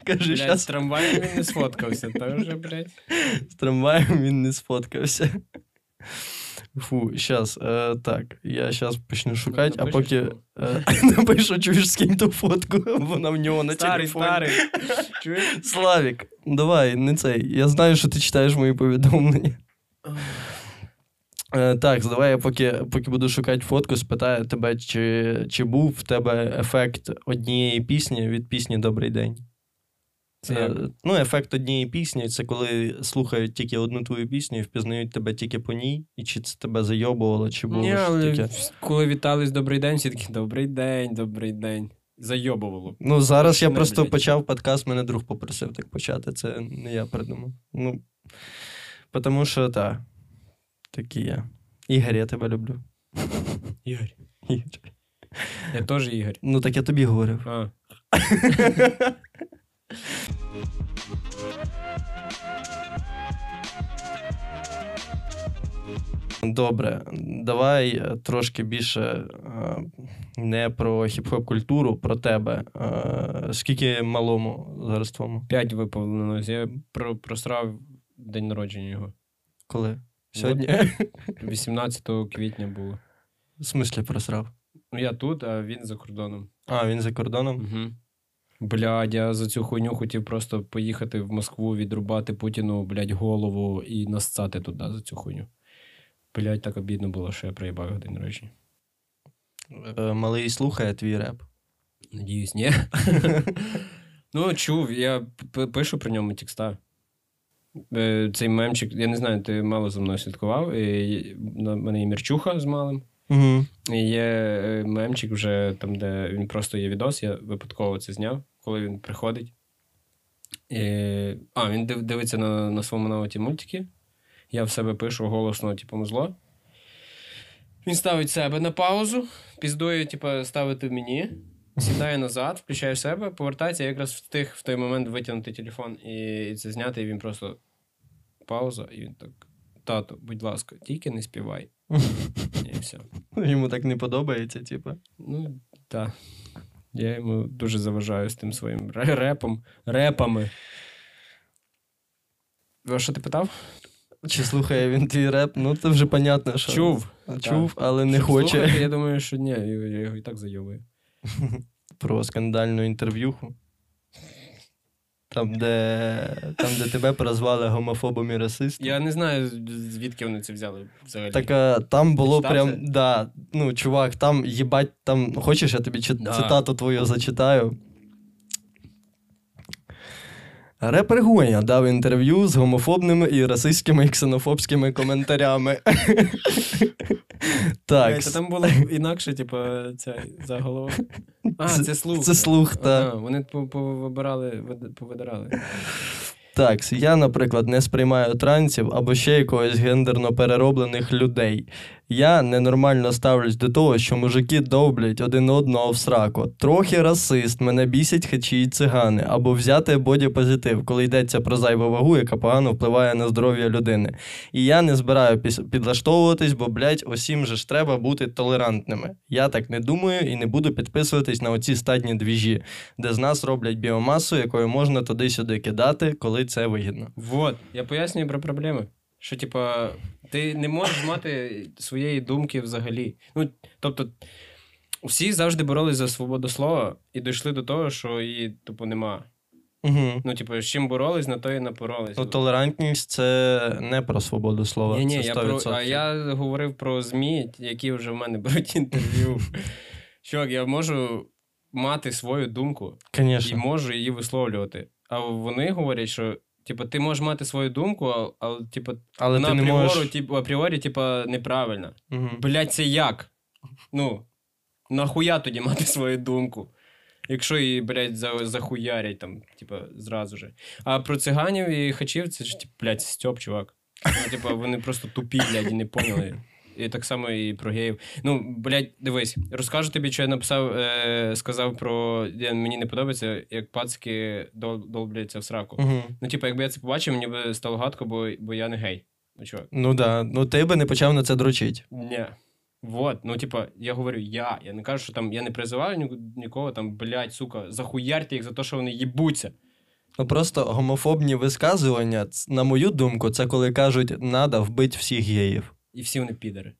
Speaker 1: Каже,
Speaker 2: Блядь, з трамваєм він не сфоткався, то вже, блядь.
Speaker 1: з трамваєм він не сфоткався. Фу, щас, е, так, я щас почну шукати, а поки е, напишу, чуєш, скинь ту фотку, вона в нього на
Speaker 2: Старий,
Speaker 1: телефоні.
Speaker 2: старий. Чуєш?
Speaker 1: Славік, Давай, не цей. Я знаю, що ти читаєш мої повідомлення. Е, так, давай я поки, поки буду шукати фотку, спитаю тебе, чи, чи був в тебе ефект однієї пісні від пісні Добрий день.
Speaker 2: Це
Speaker 1: Е. Ну, ефект однієї пісні це коли слухають тільки одну твою пісню і впізнають тебе тільки по ній, і чи це тебе зайобувало, чи було
Speaker 2: Ні, але вс- коли вітались добрий день, всі такі добрий день, добрий день. Зайобувало.
Speaker 1: Ну, зараз я просто
Speaker 2: блядь.
Speaker 1: почав подкаст, мене друг попросив так почати. Це не я придумав. Ну, тому що так, такий я. Ігор, я тебе люблю.
Speaker 2: Ігор.
Speaker 1: Ігор.
Speaker 2: Я теж Ігор.
Speaker 1: Ну, так я тобі говорив.
Speaker 2: А.
Speaker 1: Добре, давай е, трошки більше е, не про хіп-хоп культуру, про тебе. Е, Скільки малому зараз твому?
Speaker 2: П'ять виповнилось. Я про, просрав день народження його.
Speaker 1: Коли? Сьогодні?
Speaker 2: 18 квітня було.
Speaker 1: В смислі просрав?
Speaker 2: Ну, я тут, а він за кордоном.
Speaker 1: А, він за кордоном?
Speaker 2: Угу. Блядь, я за цю хуйню хотів просто поїхати в Москву, відрубати Путіну, блядь, голову і нассати туди за цю хуйню. Блядь, так обідно було, що я проїбав день народження.
Speaker 1: Е, Малий слухає твій реп.
Speaker 2: Надіюсь, ні. ну, чув, я пишу про ньому текста. Е, Цей мемчик, я не знаю, ти мало за мною слідкував. І на мене є Мірчуха з малим.
Speaker 1: Угу.
Speaker 2: Є е, мемчик вже там, де він просто є відос, я випадково це зняв, коли він приходить. І... А, він дивиться на, на своєму ноуті мультики. Я в себе пишу голосно, типу, музло. Він ставить себе на паузу, піздує, типу, ставити мені, сідає назад, включає себе, повертається, якраз встиг в той момент витягнути телефон і це зняти, і він просто пауза, і він так. Тато, будь ласка, тільки не співай. І все.
Speaker 1: Йому так не подобається, типу.
Speaker 2: Ну, так. Я йому дуже заважаю з тим своїм репом, репами. А що ти питав?
Speaker 1: Чи слухає він твій реп? Ну, це вже понятно, що.
Speaker 2: Чув.
Speaker 1: Чув, але не
Speaker 2: Щоб
Speaker 1: хоче.
Speaker 2: слухати, я думаю, що ні, я його і так зайовую.
Speaker 1: Про скандальну інтерв'юху. Там, де, там, де тебе прозвали гомофобом і расистом.
Speaker 2: Я не знаю, звідки вони це взяли взагалі.
Speaker 1: Так а, там було
Speaker 2: читав
Speaker 1: прям,
Speaker 2: це?
Speaker 1: да, ну, чувак, там їбать, там, хочеш, я тобі чи-
Speaker 2: Да.
Speaker 1: цитату твою зачитаю. Репер Гоня дав інтерв'ю з гомофобними і расистськими і ксенофобськими коментарями. так,
Speaker 2: Це там було інакше, типу, ця заголовок. А,
Speaker 1: Це-
Speaker 2: слух.
Speaker 1: це слух,
Speaker 2: так. Вони повибирали, повидирали.
Speaker 1: Так, я, наприклад, не сприймаю трансів або ще якогось гендерно перероблених людей. Я ненормально ставлюсь до того, що мужики довблять один одного в сраку. Трохи расист, мене бісять хачі й цигани, або взяти бодіпозитив, коли йдеться про зайву вагу, яка погано впливає на здоров'я людини. І я не збираю підлаштовуватись, бо, блядь, усім же ж треба бути толерантними. Я так не думаю і не буду підписуватись на оці статні двіжі, де з нас роблять біомасу, якою можна туди-сюди кидати, коли це вигідно.
Speaker 2: Вот, я пояснюю про проблеми. Що, типа, ти не можеш мати своєї думки взагалі. Ну, тобто, всі завжди боролись за свободу слова і дійшли до того, що її, типу, нема.
Speaker 1: Угу.
Speaker 2: Ну, типу, з чим боролись, на то і напоролись.
Speaker 1: Ну, толерантність це не про свободу слова.
Speaker 2: Ні, ні,
Speaker 1: це 100%.
Speaker 2: про, а я говорив про ЗМІ, які вже в мене беруть інтерв'ю. Чувак, я можу мати свою думку і можу її висловлювати. А вони говорять, що типу, ти можеш мати свою думку, а, а типу,
Speaker 1: Але ти не можеш.
Speaker 2: типу, апріорі, типу, неправильно.
Speaker 1: Угу.
Speaker 2: Блять, це як? Ну, нахуя тоді мати свою думку? Якщо її, блядь, за, захуярять там, типа, зразу же. А про циганів і хачів, це ж, типу, блядь, стьоп, чувак. Ну, типа, вони просто тупі, блядь, і не поняли. І так само і про геїв. Ну, блядь, дивись, розкажу тобі, що я написав, е, сказав про. Я, мені не подобається, як пацики дол, долбляться в сраку.
Speaker 1: Угу.
Speaker 2: Ну, типа, якби я це побачив, мені би стало гадко, бо, бо я не гей. Ну, чувак.
Speaker 1: Ну да. Ну ти би не почав на це дрочить.
Speaker 2: Ні. Вот, ну, типа, я говорю, я. Я не кажу, що там я не призиваю ні- нікого там, блядь, сука, захуярте їх за те, що вони їбуться.
Speaker 1: Ну просто гомофобні висказування, на мою думку, це коли кажуть, надо вбити всіх геїв.
Speaker 2: І всі вони підери.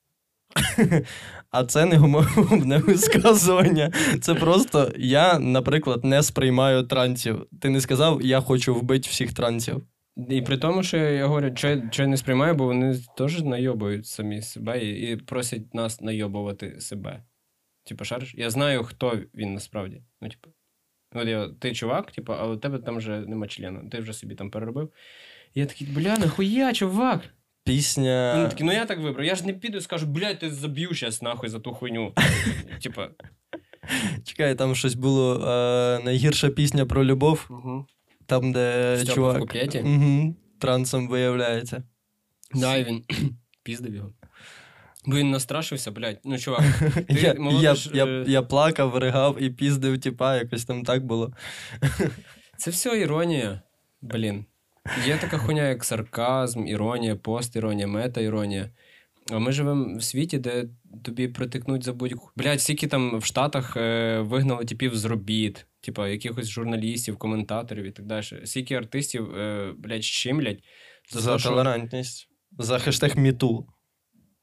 Speaker 1: А це не гомофобне висказування. Це просто я, наприклад, не сприймаю трансів. Ти не сказав, я хочу вбити всіх трансів.
Speaker 2: І при тому, що я говорю, що, що я не сприймаю, бо вони теж найобують самі себе і, і просять нас найобувати себе. Типу, шариш? Я знаю, хто він насправді. Ну, типу, от я, ти чувак, типу, але у тебе там вже нема члена, ти вже собі там переробив. І я такий, бля, нахуя, чувак?
Speaker 1: Пісня.
Speaker 2: Вони такі, ну я так вибрав. Я ж не піду і скажу, блядь, ти заб'ю щас нахуй за ту хуйню. Типа.
Speaker 1: Чекай, там щось було е, найгірша пісня про любов,
Speaker 2: Угу.
Speaker 1: там, де
Speaker 2: Стьопа в
Speaker 1: чувак
Speaker 2: куплеті?
Speaker 1: угу, трансом виявляється.
Speaker 2: Да, і він піздив його. Бо він настрашився, блядь. Ну, чувак, Ти
Speaker 1: Я,
Speaker 2: молодиш,
Speaker 1: я, я,
Speaker 2: е,
Speaker 1: я плакав, ригав і піздив, типа, якось там так було.
Speaker 2: це все іронія. Блін. Є така хуйня, як сарказм, іронія, постіронія, мета-іронія. А ми живемо в світі, де тобі притикнуть за будь-яку. Блядь, скільки там в Штатах е, вигнали типів з робіт, типа якихось журналістів, коментаторів і так далі. Скільки артистів, е, блядь, щемлять
Speaker 1: За
Speaker 2: те, що-
Speaker 1: толерантність. За хештег Міту.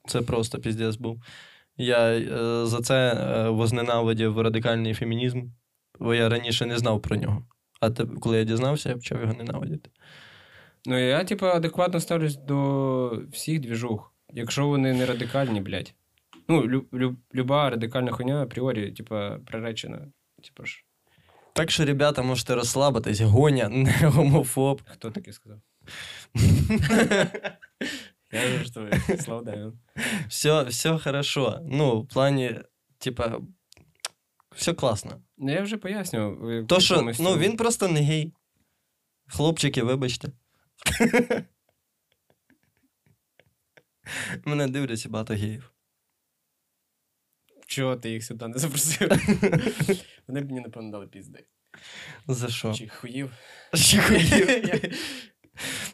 Speaker 1: Це просто піздець був. Я е, за це е, возненавидів радикальний фемінізм, бо я раніше не знав про нього. А те, коли я дізнався, я почав його ненавидіти.
Speaker 2: Ну, я, типу, адекватно ставлюсь до всіх двіжух, якщо вони не радикальні, блядь. Ну, лю, лю, люба радикальна хуйня апріорі, типа, приречена. Типа ж,
Speaker 1: Так що, ребята, можете розслабитись, гоня, не гомофоб.
Speaker 2: хто таке сказав? Я жартую, слава Девін.
Speaker 1: Все, все хорошо. Ну, в плані, типа, все класно.
Speaker 2: Ну, я вже пояснював. в
Speaker 1: То, що,
Speaker 2: якомусь
Speaker 1: ну,
Speaker 2: цьому-
Speaker 1: він просто не гей. Хлопчики, вибачте. Мене дивляться багато геїв.
Speaker 2: Чого ти їх сюди не запросив? Вони б мені, напевно, дали пізди.
Speaker 1: За що?
Speaker 2: Чи хуїв?
Speaker 1: Чи хотів?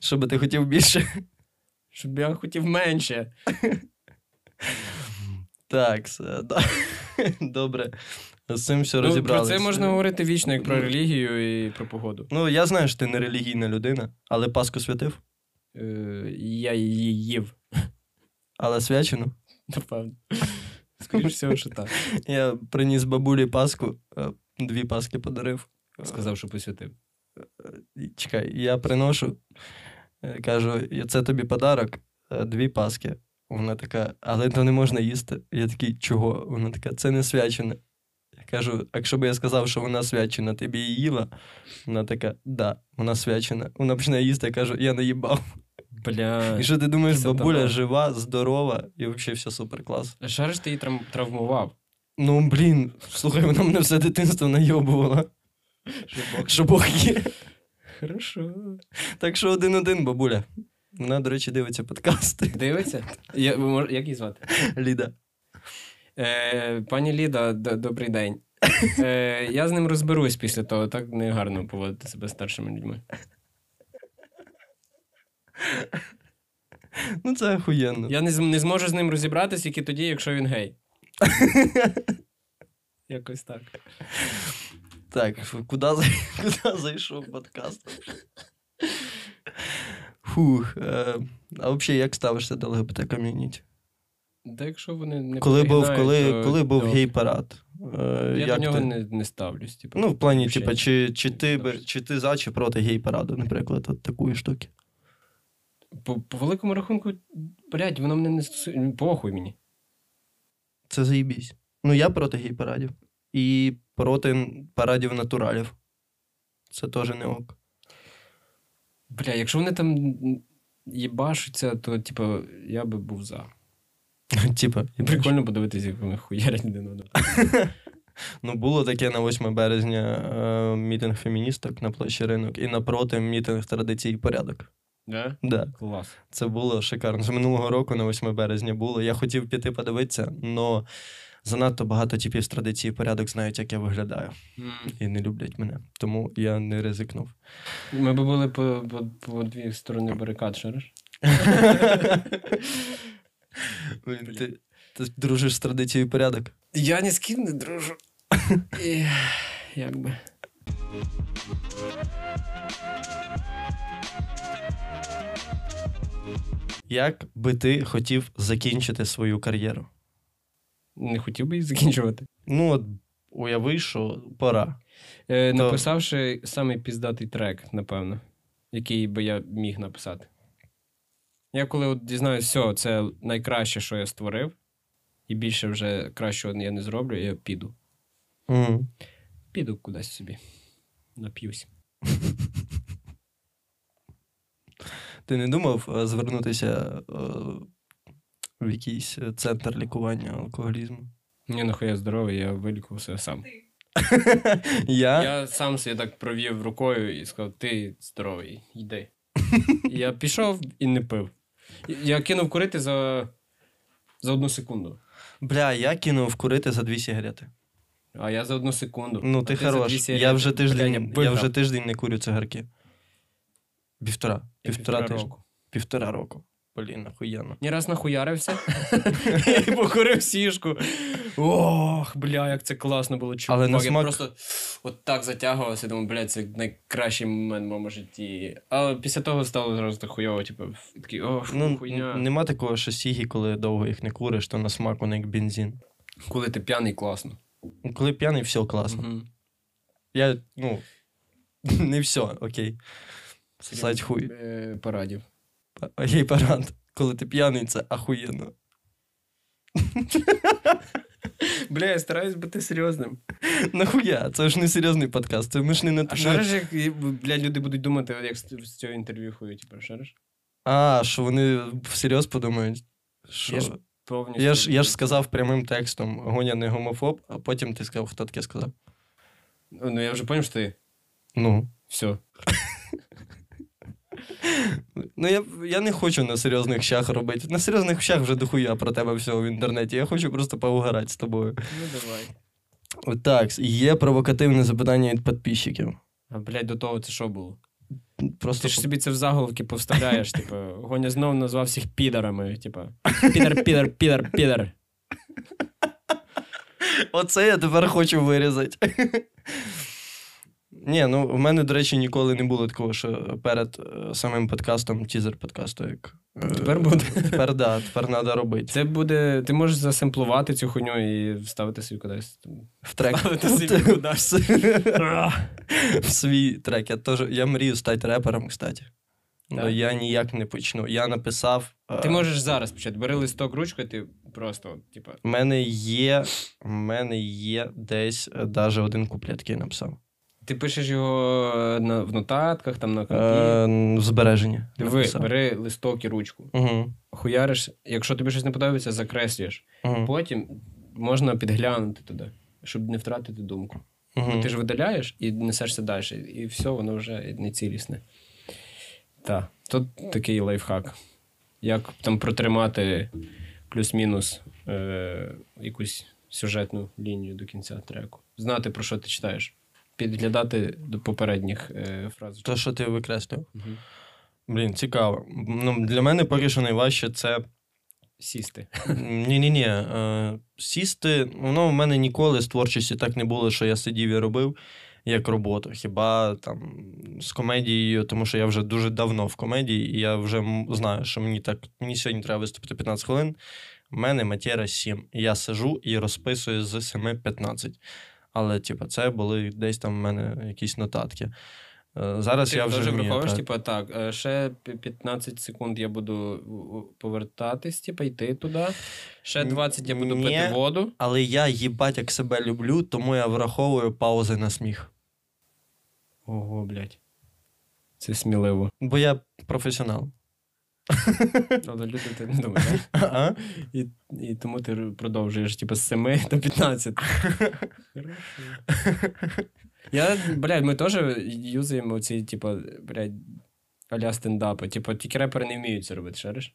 Speaker 1: Що би ти хотів більше?
Speaker 2: Щоб я хотів менше.
Speaker 1: Так, все, да. добре. З цим все
Speaker 2: Ну, про це можна говорити вічно, як про релігію і про погоду.
Speaker 1: Ну, я знаю, що ти не релігійна людина, але Пасху святив,
Speaker 2: Е, я її їв.
Speaker 1: але свячену.
Speaker 2: Напевно. Скоріше всього, що так.
Speaker 1: Я приніс бабулі Пасху, е, дві Паски подарив.
Speaker 2: Сказав, що посвятив.
Speaker 1: Чекай, я приношу, е, кажу, це тобі подарок, е, дві Паски. Вона така, але то не можна їсти. Я такий, чого? Вона така, це не свячене. Кажу, якщо б я сказав, що вона свячена, ти б її їла? Вона така, да, вона свячена. Вона починає їсти, я кажу, я не їбав.
Speaker 2: Бля.
Speaker 1: І що ти думаєш, бабуля
Speaker 2: давно.
Speaker 1: жива, здорова, і взагалі все супер клас.
Speaker 2: А Шариш ти її травмував.
Speaker 1: Ну, блін, слухай, вона мене все дитинство найобувала, що Бог є.
Speaker 2: Хорошо.
Speaker 1: Так що один-один, бабуля. Вона, до речі, дивиться подкасти.
Speaker 2: Дивиться? Я, як її звати?
Speaker 1: Ліда.
Speaker 2: Е, пані Ліда, д- добрий день. Е, я з ним розберусь після того, так не гарно поводити себе старшими людьми.
Speaker 1: Ну, це охуєнно.
Speaker 2: Я не, з- не зможу з ним розібратися тільки тоді, якщо він гей. Якось так.
Speaker 1: Так, куди, куди зайшов подкаст? Фух. Е, а взагалі, як ставишся до ЛГБТ ком'юніті?
Speaker 2: Та якщо вони не
Speaker 1: Коли був, коли,
Speaker 2: то-
Speaker 1: коли був гей-парад? Е,
Speaker 2: Я
Speaker 1: як
Speaker 2: до нього
Speaker 1: ти?
Speaker 2: не, не ставлюсь. Типу,
Speaker 1: Ну, в плані, типа, чи, чи, ти, чи ти за, чи проти гей-параду, наприклад, от такої штуки.
Speaker 2: По, по великому рахунку, блядь, воно мене не стосує. Похуй мені.
Speaker 1: Це заїбісь. Ну, я проти гей-парадів. І проти парадів натуралів. Це теж не ок.
Speaker 2: Бля, якщо вони там їбашуться, то, типу, я би був за.
Speaker 1: Типа,
Speaker 2: Прикольно подивитися, як вони хуярять один одного.
Speaker 1: Ну, було таке на 8 березня е, мітинг феміністок на площі ринок, і напроти мітинг традицій і порядок.
Speaker 2: Да?
Speaker 1: Да,
Speaker 2: Клас.
Speaker 1: це було шикарно. З минулого року на 8 березня було. Я хотів піти подивитися, але занадто багато типів з традиції і порядок знають, як я виглядаю, і не люблять мене. Тому я не ризикнув.
Speaker 2: Ми б були по, по, по дві сторони барикад, шариш?
Speaker 1: Ти, ти дружиш з традицією порядок?
Speaker 2: Я ні з ким не дружу. І, як би.
Speaker 1: Як би ти хотів закінчити свою кар'єру?
Speaker 2: Не хотів би їх закінчувати.
Speaker 1: Ну, от уяви, що пора.
Speaker 2: Е,
Speaker 1: То-
Speaker 2: Написавши самий піздатий трек, напевно, який би я міг написати. Я коли от дізнаюсь, все, це найкраще, що я створив, і більше вже кращого я не зроблю, я піду.
Speaker 1: Угу.
Speaker 2: Піду кудись собі. Нап'юсь.
Speaker 1: Ти не думав е, звернутися е, в якийсь центр лікування алкоголізму?
Speaker 2: Ні, нахуй я здоровий, я вилікувався сам.
Speaker 1: Я?
Speaker 2: Я сам собі так провів рукою і сказав: ти здоровий, йди. Я пішов і не пив. Я кинув курити за, за одну секунду.
Speaker 1: Бля, я кинув курити за дві сигарети.
Speaker 2: А я за одну секунду.
Speaker 1: Ну,
Speaker 2: А
Speaker 1: ти
Speaker 2: за
Speaker 1: хорош. Я вже
Speaker 2: Бля,
Speaker 1: тиждень, я
Speaker 2: виграв.
Speaker 1: вже тиждень не курю цигарки. Півтора. Півтора,
Speaker 2: півтора року.
Speaker 1: Півтора року. Блін, охуєнно.
Speaker 2: Ні раз нахуярився і покурив сішку. Ох, бля, як це класно було чувак.
Speaker 1: Але на
Speaker 2: Я просто от так затягувався, думаю, бля, це найкращий момент в моєму житті. Але після того стало зразу так хуйово, типу, такий, ох,
Speaker 1: Ну,
Speaker 2: хуйня.
Speaker 1: нема такого, що сігі, коли довго їх не куриш, то на смак вони як бензин.
Speaker 2: Коли ти п'яний, класно.
Speaker 1: Ну, Коли п'яний, все класно.
Speaker 2: Мгм.
Speaker 1: Я, ну, не все, окей. Сать хуй.
Speaker 2: Е, Порадів.
Speaker 1: Окей, парад. Коли ти п'яний, це ахуєнно.
Speaker 2: Бля, я стараюсь бути серйозним.
Speaker 1: Нахуя? Це ж не серйозний подкаст. Це ми ж не на
Speaker 2: А шариш, як бля, люди будуть думати, як з цього інтерв'ю хують, типу, шариш?
Speaker 1: А, що вони всерйоз подумають. Що?
Speaker 2: Я ж Повністю.
Speaker 1: Я ж, я ж сказав прямим текстом Гоня не гомофоб, а потім ти сказав, хто таке сказав.
Speaker 2: Ну, я вже поняв, що ти.
Speaker 1: Ну.
Speaker 2: Все.
Speaker 1: Ну, я, я не хочу на серйозних щах робити. На серйозних щах вже дохуя про тебе всього в інтернеті. Я хочу просто поугарати з тобою.
Speaker 2: Ну давай.
Speaker 1: Так, є провокативне запитання від підписчиків.
Speaker 2: А блядь, до того це що було?
Speaker 1: Просто
Speaker 2: Ти ж собі це в заголовки повставляєш, типу, Гоня знов назвав всіх підарами, типу. Підар, підар, підар, підар.
Speaker 1: Оце я тепер хочу вирізати. Ні, ну в мене, до речі, ніколи не було такого, що перед е, самим подкастом, тізер подкасту, як. е,
Speaker 2: Тепер буде.
Speaker 1: Тепер да, тепер треба робити.
Speaker 2: Це буде. Ти можеш засимплувати цю хуйню і вставити собі кудись.
Speaker 1: В трек.
Speaker 2: Ставити собі кудись.
Speaker 1: В свій трек. Я, теж, я мрію стати репером, кстати. Но я ніяк не почну. Я написав. е,
Speaker 2: Ти можеш зараз почати. Бери листок, ручку, і ти просто, от, типу.
Speaker 1: У мене є. У мене є десь навіть один куплет, який я написав.
Speaker 2: Ти пишеш його е, на, в нотатках, там на компі.
Speaker 1: Е, в збереженні.
Speaker 2: Диви, бери листок і ручку.
Speaker 1: Угу.
Speaker 2: Хуяриш, якщо тобі щось не подобається, закреслюєш.
Speaker 1: Угу.
Speaker 2: Потім можна підглянути туди, щоб не втратити думку.
Speaker 1: Угу.
Speaker 2: Ти ж видаляєш і несешся далі, і все, воно вже не цілісне. Так, тут такий лайфхак. Як там протримати плюс-мінус е- якусь сюжетну лінію до кінця треку. Знати, про що ти читаєш. Підглядати до попередніх е- фраз.
Speaker 1: То, що ти викреслив.
Speaker 2: Мгм.
Speaker 1: Блін, цікаво. Ну, для мене поки що найважче це
Speaker 2: Сісти.
Speaker 1: Ні-ні-ні. е, Сісти, воно в мене ніколи з творчості так не було, що я сидів і робив як роботу. Хіба там з комедією, тому що я вже дуже давно в комедії, і я вже знаю, що мені так мені сьогодні треба виступити 15 хвилин. У мене матєра 7. І я сижу і розписую з 7 15. Але, типу, це були десь там в мене якісь нотатки. Е, Зараз
Speaker 2: Ти
Speaker 1: я вже
Speaker 2: враховуєш, типу, так, е, ще 15 секунд я буду повертатись, типу, йти туди. Ще 20 я буду
Speaker 1: Ні.
Speaker 2: пити воду.
Speaker 1: Але я їбать як себе люблю, тому я враховую паузи на сміх.
Speaker 2: Ого, блядь. Це сміливо.
Speaker 1: Бо я професіонал.
Speaker 2: Але люди ти не думають.
Speaker 1: А?
Speaker 2: І, і тому ти продовжуєш, типу, з 7 до 15. Хорошо. Я, блядь, ми теж юзаємо ці, типу, блядь, аля стендапи. Типу, тільки репери не вміють це робити, шариш?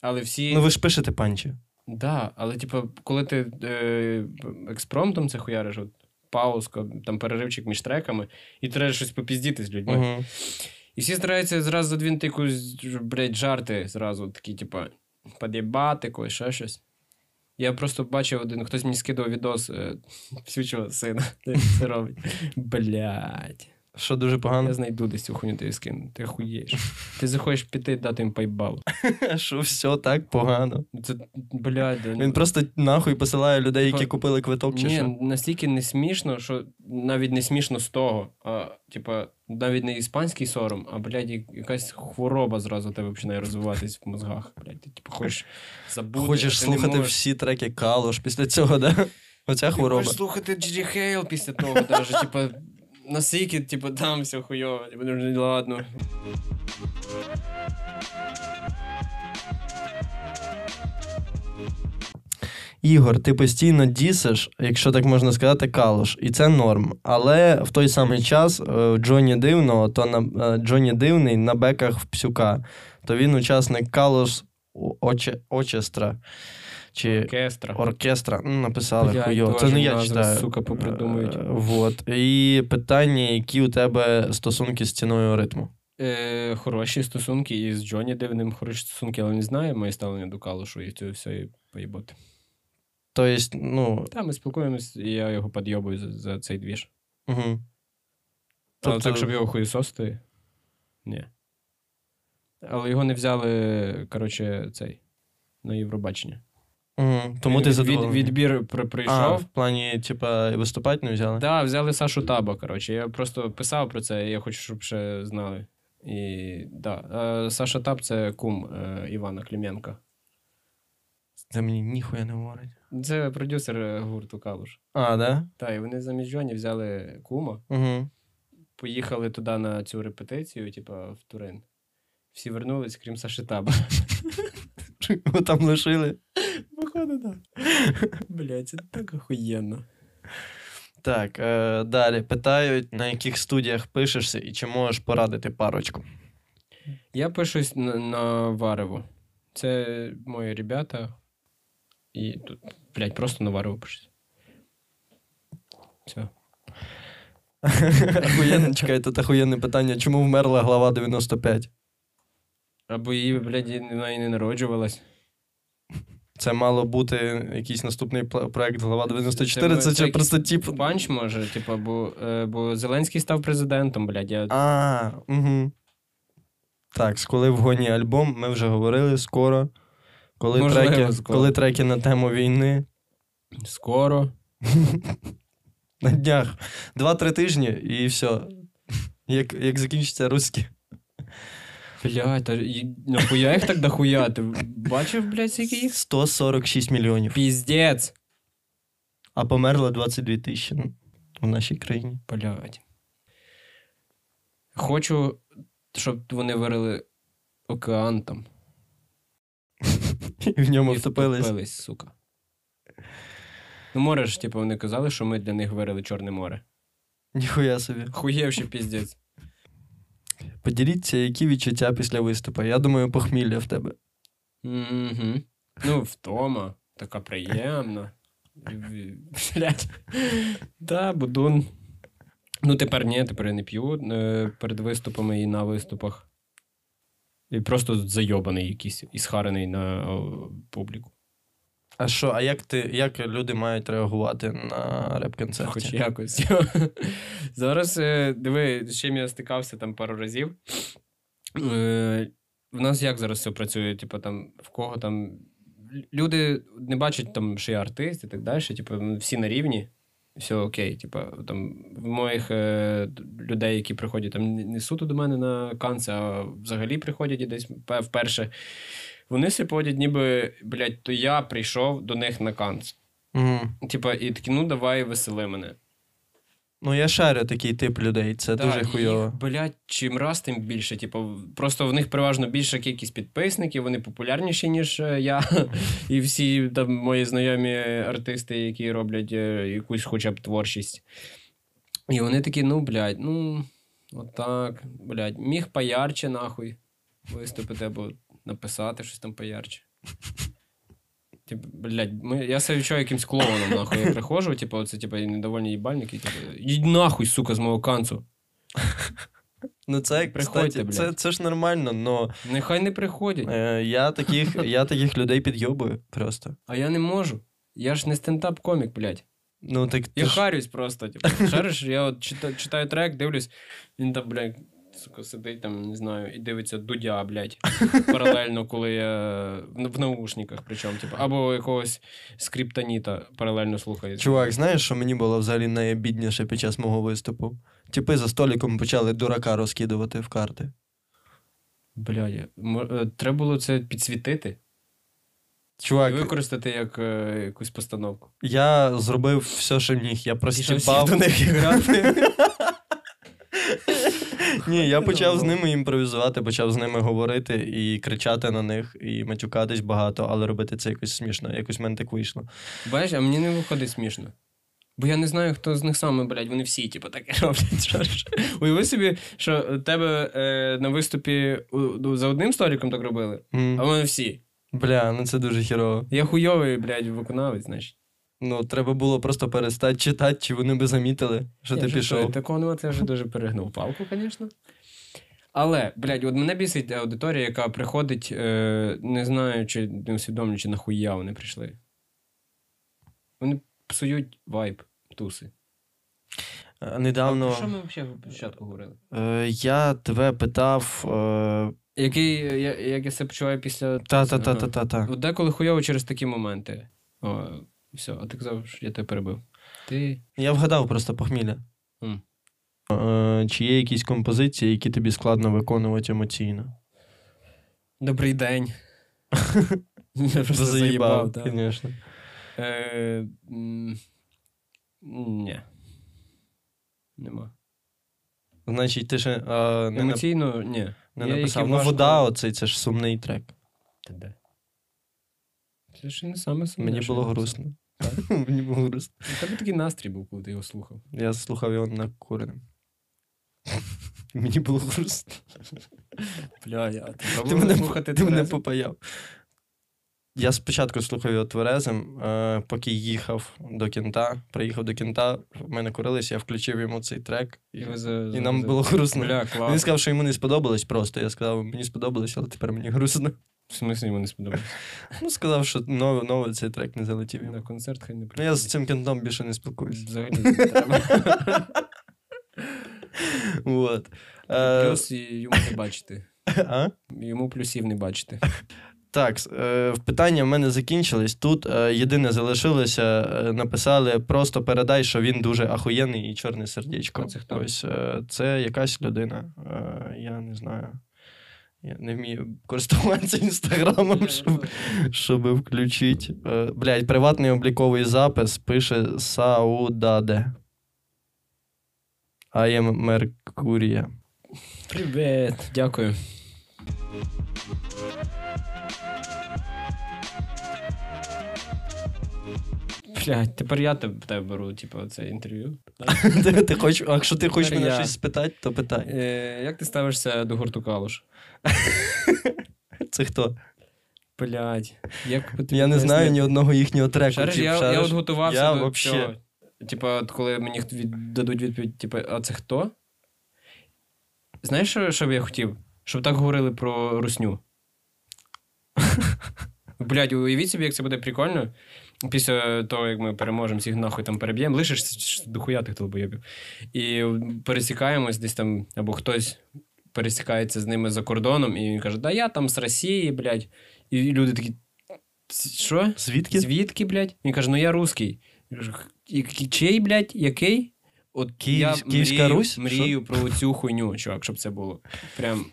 Speaker 2: Але всі.
Speaker 1: Ну ви ж пишете панчі.
Speaker 2: Да, але, типу, коли ти е, експромтом це хуяриш, от, паузка, там переривчик між треками, і треба щось попіздіти з людьми.
Speaker 1: Угу.
Speaker 2: І всі стараються зразу задвинути якусь, блядь, жарти зразу, такі, типа, под'єбати когось, ще щось. Я просто бачив один, хтось мені скидав відос е, свічого сина, це робить. Блядь.
Speaker 1: Що дуже погано.
Speaker 2: Я знайду десь цю хуйню тобі скину. Ти хуєш. Ти захочеш піти дати їм пайбал.
Speaker 1: Що все так погано.
Speaker 2: Це, блядь,
Speaker 1: Він просто нахуй посилає людей, які купили квиток чи що.
Speaker 2: настільки не смішно, що навіть не смішно з того. А, типа, навіть не іспанський сором, а, блядь, якась хвороба зразу тебе починає розвиватись в мозгах. Блядь, ти типу хочеш забути.
Speaker 1: Хочеш
Speaker 2: ти
Speaker 1: слухати
Speaker 2: можеш.
Speaker 1: всі треки Калош після цього, да? Оця
Speaker 2: Ти
Speaker 1: хвороба.
Speaker 2: хочеш слухати Джі Хейл після того, даже, типа, настільки, типа, там все хуйово, типа, ну, ладно.
Speaker 1: Ігор, ти постійно дісиш, якщо так можна сказати, калош, і це норм. Але в той самий час е, Джоні Дивного, то на е, Джоні Дивний на беках в псюка, то він учасник калош Оче, Очестра. Чи
Speaker 2: Оркестра.
Speaker 1: оркестра. Написали
Speaker 2: Блядь,
Speaker 1: хуйово. Це не я
Speaker 2: назви,
Speaker 1: читаю.
Speaker 2: сука, попридумують.
Speaker 1: Е, Вот. І питання, які у тебе стосунки з ціною ритму.
Speaker 2: Е, хороші стосунки і з Джоні Дивним хороші стосунки, але не знаю моє ставлення до Калушу і цього всього поїбати.
Speaker 1: Тобто, ну.
Speaker 2: Та, ми спілкуємось, і я його підйобую за, за цей двіж.
Speaker 1: Угу.
Speaker 2: Але
Speaker 1: Тобто-
Speaker 2: так, щоб його хуєсости, ні. Але його не взяли, коротше, цей, на Євробачення.
Speaker 1: Угу. Тому ти
Speaker 2: Від-
Speaker 1: задоволений.
Speaker 2: Від, відбір при,
Speaker 1: А,
Speaker 2: прийшов.
Speaker 1: в плані, типа, виступати не взяли?
Speaker 2: Так, да, взяли Сашу Таба, коротше. Я просто писав про це, і я хочу, щоб ще знали. І да. Е, Саша Таб це кум е, Івана Клименка.
Speaker 1: Це мені ніхуя не говорить.
Speaker 2: Це продюсер е, гурту Калуш.
Speaker 1: А, да?
Speaker 2: Так, і вони замість Джоні взяли кума,
Speaker 1: Угу.
Speaker 2: поїхали туди на цю репетицію, типа в Турин. Всі вернулись, крім Саші Таба.
Speaker 1: Ви там лишили.
Speaker 2: Походу, так. Блять, це так охуєнно.
Speaker 1: Так, е, далі. Питають, на яких студіях пишешся і чи можеш порадити парочку.
Speaker 2: Я пишусь на, на Варево. Це мої ребята. І тут, блядь, просто на Варево пишусь. Все.
Speaker 1: Охуєнне, чекай, тут охуєнне питання. Чому вмерла глава 95?
Speaker 2: Або її, блядь, вона і не народжувалась.
Speaker 1: Це мало бути якийсь наступний проект глава 94. Це,
Speaker 2: Це-
Speaker 1: це,
Speaker 2: це
Speaker 1: просто тип.
Speaker 2: Панч може, типу, бо, е, бо Зеленський став президентом, блядь. Я...
Speaker 1: А, угу. Так, з коли в гоні альбом, ми вже говорили скоро. Коли,
Speaker 2: Можливо,
Speaker 1: треки,
Speaker 2: скоро.
Speaker 1: коли треки на тему війни.
Speaker 2: Скоро.
Speaker 1: На днях. Два-три тижні і все. Як, як закінчиться русські.
Speaker 2: Блядь, та і- нахуя їх так дохуя? Ти бачив, блядь, скільки їх?
Speaker 1: 146 мільйонів.
Speaker 2: Піздець.
Speaker 1: А померло 22 тисячі ну, в нашій країні.
Speaker 2: Блядь. Хочу, щоб вони вирили океан там.
Speaker 1: І в ньому
Speaker 2: І
Speaker 1: втопились.
Speaker 2: втопились, сука. Ну, море ж, типу, вони казали, що ми для них вирили Чорне море.
Speaker 1: Ніхуя собі.
Speaker 2: Хуєвши піздець.
Speaker 1: Поділіться, які відчуття після виступу. Я думаю, похмілля в тебе.
Speaker 2: Угу. Ну, втома. Така приємна. Блять. Да, будун. Ну, тепер ні, тепер я не п'ю е, перед виступами і на виступах. І просто зайобаний якийсь і схарений на публіку.
Speaker 1: А що, а як ти, як люди мають реагувати на реп-концерті?
Speaker 2: Хоч якось. Зараз, е, диви, з чим я стикався там пару разів. Е, В нас як зараз все працює? Типу, там, в кого там. Люди не бачать, там, що я артист і так далі. Типу, всі на рівні, все окей. Типу, там, в моїх е, людей, які приходять там не- не суто до мене на канце, а взагалі приходять і десь вперше. Вони все подять, ніби, блядь, то я прийшов до них на канц.
Speaker 1: Угу.
Speaker 2: Типа, і такі, ну давай весели мене.
Speaker 1: Ну, я шарю такий тип людей, це
Speaker 2: Да,
Speaker 1: дуже хуйово.
Speaker 2: Їх, блядь, чим раз, тим більше. Типу, просто в них переважно більша кількість підписників, вони популярніші, ніж е, я. І всі там мої знайомі артисти, які роблять е, якусь хоча б творчість. І вони такі, ну, блядь, ну, отак, блядь, міг поярче, нахуй, виступити або написати щось там поярче. Типу, блядь, ми, я себе відчуваю якимсь клоуном, нахуй. Я приходжу, типу, оце, типу, недовольні їбальники, типу, йдіть нахуй, сука, з мого канцу.
Speaker 1: Ну, це,
Speaker 2: Приходьте,
Speaker 1: кстати,
Speaker 2: блядь.
Speaker 1: це, це ж нормально, но
Speaker 2: Нехай не приходять.
Speaker 1: е, я, таких, я таких людей підйобую просто.
Speaker 2: А я не можу. Я ж не стендап-комік, блядь.
Speaker 1: Ну, так ти
Speaker 2: Я
Speaker 1: ж-
Speaker 2: харюсь просто. Типу, шариш, я от читаю, читаю трек, дивлюсь, він там, блядь, сука, сидить там, не знаю, і дивиться дудя, блядь, паралельно, коли я в в наушниках, причому, типу, або якогось скриптоніта паралельно слухає.
Speaker 1: Чувак, знаєш, що мені було взагалі найобідніше під час мого виступу? Типи за столиком почали дурака розкидувати в карти.
Speaker 2: Блядь, е, треба було це підсвітити і використати як е, якусь постановку.
Speaker 1: я зробив все, що міг. Я простіпав.
Speaker 2: до них грати.
Speaker 1: Ні, я почав з ними імпровізувати, почав з ними говорити і кричати на них, і матюкатись багато, але робити це якось смішно. Якось в мене так вийшло.
Speaker 2: Бачиш, а мені не виходить смішно. Бо я не знаю, хто з них саме, блядь, вони всі, типу, таке роблять. Уяви собі, що тебе е, на виступі у- ну, за одним столиком так робили,
Speaker 1: М.
Speaker 2: а вони всі.
Speaker 1: Бля, ну це дуже хірово.
Speaker 2: Я хуйовий, блядь, виконавець, значить.
Speaker 1: Ну, треба було просто перестати читати, чи вони би замітили, що
Speaker 2: Я
Speaker 1: ти
Speaker 2: вже
Speaker 1: пішов.
Speaker 2: Такого нема, це вже дуже перегнув палку, звісно. Але, блядь, от мене бісить аудиторія, яка приходить, е, не знаючи, не усвідомлюючи, нахуя вони прийшли. Вони псують вайб, туси.
Speaker 1: Е,
Speaker 2: А
Speaker 1: Недавно
Speaker 2: про що ми взагалі спочатку говорили?
Speaker 1: е, я тебе питав. Е,
Speaker 2: Який, я, як я себе почуваю після.
Speaker 1: Та-та-та-та-та.
Speaker 2: Деколи хуйово через такі моменти. О, все, а ти казав, що я тебе перебив. Ти.
Speaker 1: Я вгадав просто похмілля.
Speaker 2: М.
Speaker 1: Е, Чи є якісь композиції, які тобі складно виконувати емоційно?
Speaker 2: Добрий день. Я просто
Speaker 1: Заїбав, звісно.
Speaker 2: Е, Ні. Нема.
Speaker 1: Значить, ти ще е, не, нап-
Speaker 2: Емоційно, ні.
Speaker 1: не написав. Ну,
Speaker 2: важко-
Speaker 1: вода, оцей це ж сумний трек.
Speaker 2: Та де? Це ще не саме сумне,
Speaker 1: Мені було грустно. Мені було грустно.
Speaker 2: У тебе такий настрій був, коли ти його слухав.
Speaker 1: Я слухав його накуреним. Мені було грустно.
Speaker 2: Бля, я ти
Speaker 1: мене,
Speaker 2: слухати
Speaker 1: ти мене попаяв. Я спочатку слухав його тверезим, е, поки їхав до кінта. Приїхав до кінта, ми накурилися, я включив йому цей трек, і,
Speaker 2: І, за-
Speaker 1: і
Speaker 2: за-
Speaker 1: нам
Speaker 2: за-
Speaker 1: було грустно.
Speaker 2: Бля,
Speaker 1: Він сказав, що йому не сподобалось просто. Я сказав, мені сподобалось, але тепер мені грустно.
Speaker 2: В смислі йому не сподобалось?
Speaker 1: Ну, сказав, що новий, новий цей трек не залетів йому.
Speaker 2: На концерт хай не
Speaker 1: Ну, я з цим кентом більше не спілкуюся.
Speaker 2: Взагалі не треба.
Speaker 1: Вот. Е,
Speaker 2: Плюс і йому не бачити.
Speaker 1: а?
Speaker 2: Йому плюсів не бачити.
Speaker 1: Так, с- е, питання в мене закінчились. Тут е, єдине залишилося. е, написали: просто передай, що він дуже ахуєнний і чорне сердечко.
Speaker 2: А це хто?
Speaker 1: Ось е, це якась людина. Е, я не знаю. Я не вмію користуватися інстаграмом, щоб, щоб включити. Е, блядь, приватний обліковий запис пише Саудаде. I am Меркурія.
Speaker 2: Привіт, дякую. Блядь, тепер я тебе, беру, типу, це інтерв'ю.
Speaker 1: ти, ти хоч, якщо ти хочеш мене щось спитати, то питай.
Speaker 2: Е, як ти ставишся до гурту Калуш?
Speaker 1: Це хто?
Speaker 2: Блядь, як
Speaker 1: Я не знаю ні одного їхнього треку.
Speaker 2: Шариш,
Speaker 1: тип,
Speaker 2: я, я от готувався
Speaker 1: Я
Speaker 2: до
Speaker 1: вообще-
Speaker 2: цього. Типа, коли мені від, дадуть відповідь, типу, а це хто? Знаєш, що, що б я хотів? Щоб так говорили про русню. Блядь, уявіть собі, як це буде прикольно. Після того, як ми переможемо, всіх нахуй там переб'ємо, лишиш дохуя тих толбойобів. І пересікаємось десь там, або хтось пересікається з ними за кордоном, і він каже: Да я там з Росії, блядь. І люди такі. Що?
Speaker 1: Звідки?
Speaker 2: Звідки, блядь? Він каже, ну я русський. Я «І- і- Чий, блядь, який? От
Speaker 1: Київ-
Speaker 2: я
Speaker 1: Київська
Speaker 2: мрію,
Speaker 1: Русь?
Speaker 2: мрію про цю хуйню, чувак, щоб це було. Прям.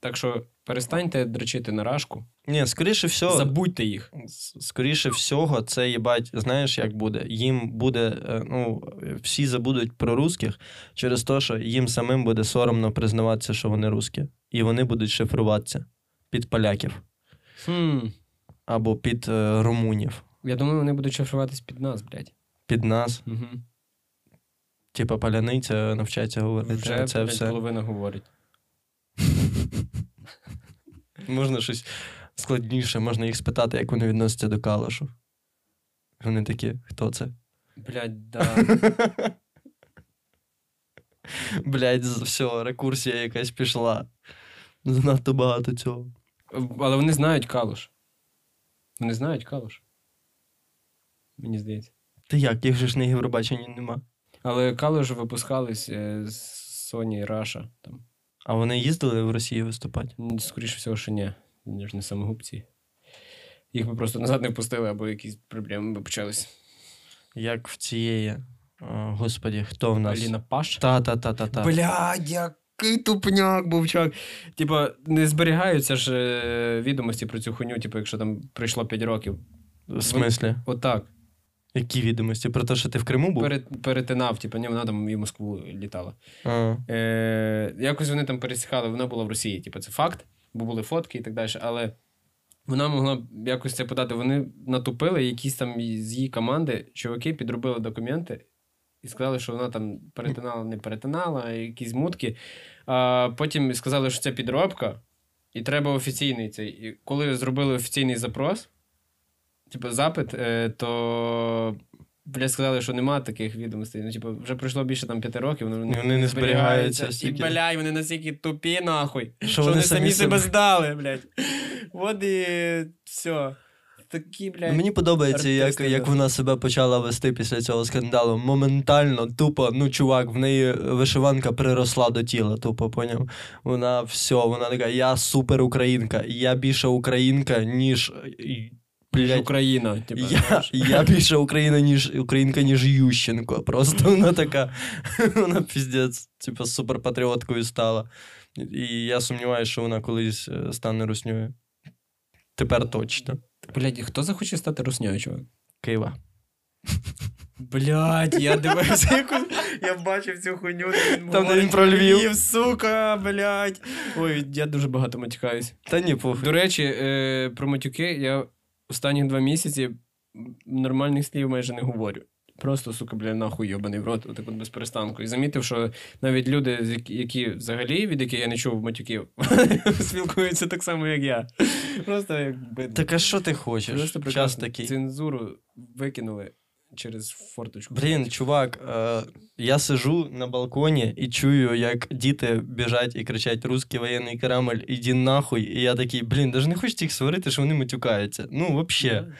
Speaker 2: Так що перестаньте дрочити на рашку.
Speaker 1: Ні, скоріше всього,
Speaker 2: Забудьте їх.
Speaker 1: скоріше всього, це їбать, знаєш, як буде? Їм буде, е, ну, всі забудуть про русських через те, що їм самим буде соромно признаватися, що вони русські. І вони будуть шифруватися під поляків
Speaker 2: Хм.
Speaker 1: або під е, румунів,
Speaker 2: Я думаю, вони будуть шифруватись під нас, блядь.
Speaker 1: під нас.
Speaker 2: Угу.
Speaker 1: Типа поляниця навчається говорити.
Speaker 2: Вже
Speaker 1: це
Speaker 2: блядь,
Speaker 1: все.
Speaker 2: половина говорить.
Speaker 1: Можна щось складніше, можна їх спитати, як вони відносяться до калашу. Вони такі, хто це?
Speaker 2: Блядь, да.
Speaker 1: Блять, все, рекурсія якась пішла. Занадто багато цього.
Speaker 2: Але вони знають калуш. Вони знають калуш. Мені здається.
Speaker 1: Ти як? Їх же ж на Євробаченні нема.
Speaker 2: Але Калуш випускались е, з Sony Раша. Там.
Speaker 1: А вони їздили в Росію виступати?
Speaker 2: Скоріше всього, що ні. Вони ж не самогубці. Їх би просто назад не впустили, або якісь проблеми би почались.
Speaker 1: Як в цієї. О, господі, хто в нас?
Speaker 2: Аліна Паш.
Speaker 1: Та-та-та-та-та.
Speaker 2: Блядь, який тупняк був чувак. Типа, не зберігаються ж е, відомості про цю хуйню, типу, якщо там прийшло 5 років.
Speaker 1: В смислі?
Speaker 2: Отак.
Speaker 1: Які відомості? Про те, що ти в Криму був?
Speaker 2: Перет, перетинав, типу, ні, вона там і в Москву літала. Е, якось вони там пересікали, вона була в Росії. Типу, це факт, бо були фотки і так далі. Але вона могла якось це подати. Вони натупили якісь там з її команди, чуваки підробили документи і сказали, що вона там перетинала, не перетинала, якісь мутки. А потім сказали, що це підробка, і треба офіційний цей. І коли зробили офіційний запрос, типу, запит, е, то. Бля, сказали, що немає таких відомостей. Ну, типу, вже пройшло більше там п'яти років, вони,
Speaker 1: Вони не зберігаються
Speaker 2: І,
Speaker 1: стільки.
Speaker 2: бля, вони настільки тупі, нахуй.
Speaker 1: Що
Speaker 2: Що,
Speaker 1: вони
Speaker 2: вони
Speaker 1: самі
Speaker 2: себе- здали, блядь. От і все. Такі, блядь.
Speaker 1: Мені подобається, як, як вона себе почала вести після цього скандалу. Моментально, тупо, ну, чувак, в неї вишиванка приросла до тіла, тупо, поняв? Вона все, вона така, я супер українка, я більше українка, ніж. Блядь,
Speaker 2: Україна. Типу,
Speaker 1: Я,
Speaker 2: знаєш.
Speaker 1: я більше Україна, ніж українка, ніж Ющенко. Просто вона така, вона піздець, типу, суперпатріоткою стала. І я сумніваюся, що вона колись е, стане русньою. Тепер точно.
Speaker 2: Блядь, хто захоче стати руснею, чувак?
Speaker 1: Києва.
Speaker 2: Блядь, я дивився якусь. Я бачив цю хуйню.
Speaker 1: Там, де він про Львів.
Speaker 2: сука, блядь. Ой, я дуже багато матюкаюсь.
Speaker 1: Та ні, похуй.
Speaker 2: До речі, е, про матюки я останні два місяці нормальних слів майже не говорю. Просто, сука, бля, нахуй йобаний в рот, отак от без перестанку. І замітив, що навіть люди, які- взагалі, від яких я не чув матюків, спілкуються так само, як я. Просто як би.
Speaker 1: Так а що ти хочеш?
Speaker 2: Просто
Speaker 1: Час такий.
Speaker 2: Цензуру викинули через форточку.
Speaker 1: Блін, чувак, е, я сижу на балконі і чую, як діти біжать і кричать русський воєнний корабль, іди нахуй. І я такий, блін, даже не хочете їх сварити, що вони матюкаються. Ну,
Speaker 2: охуєнно.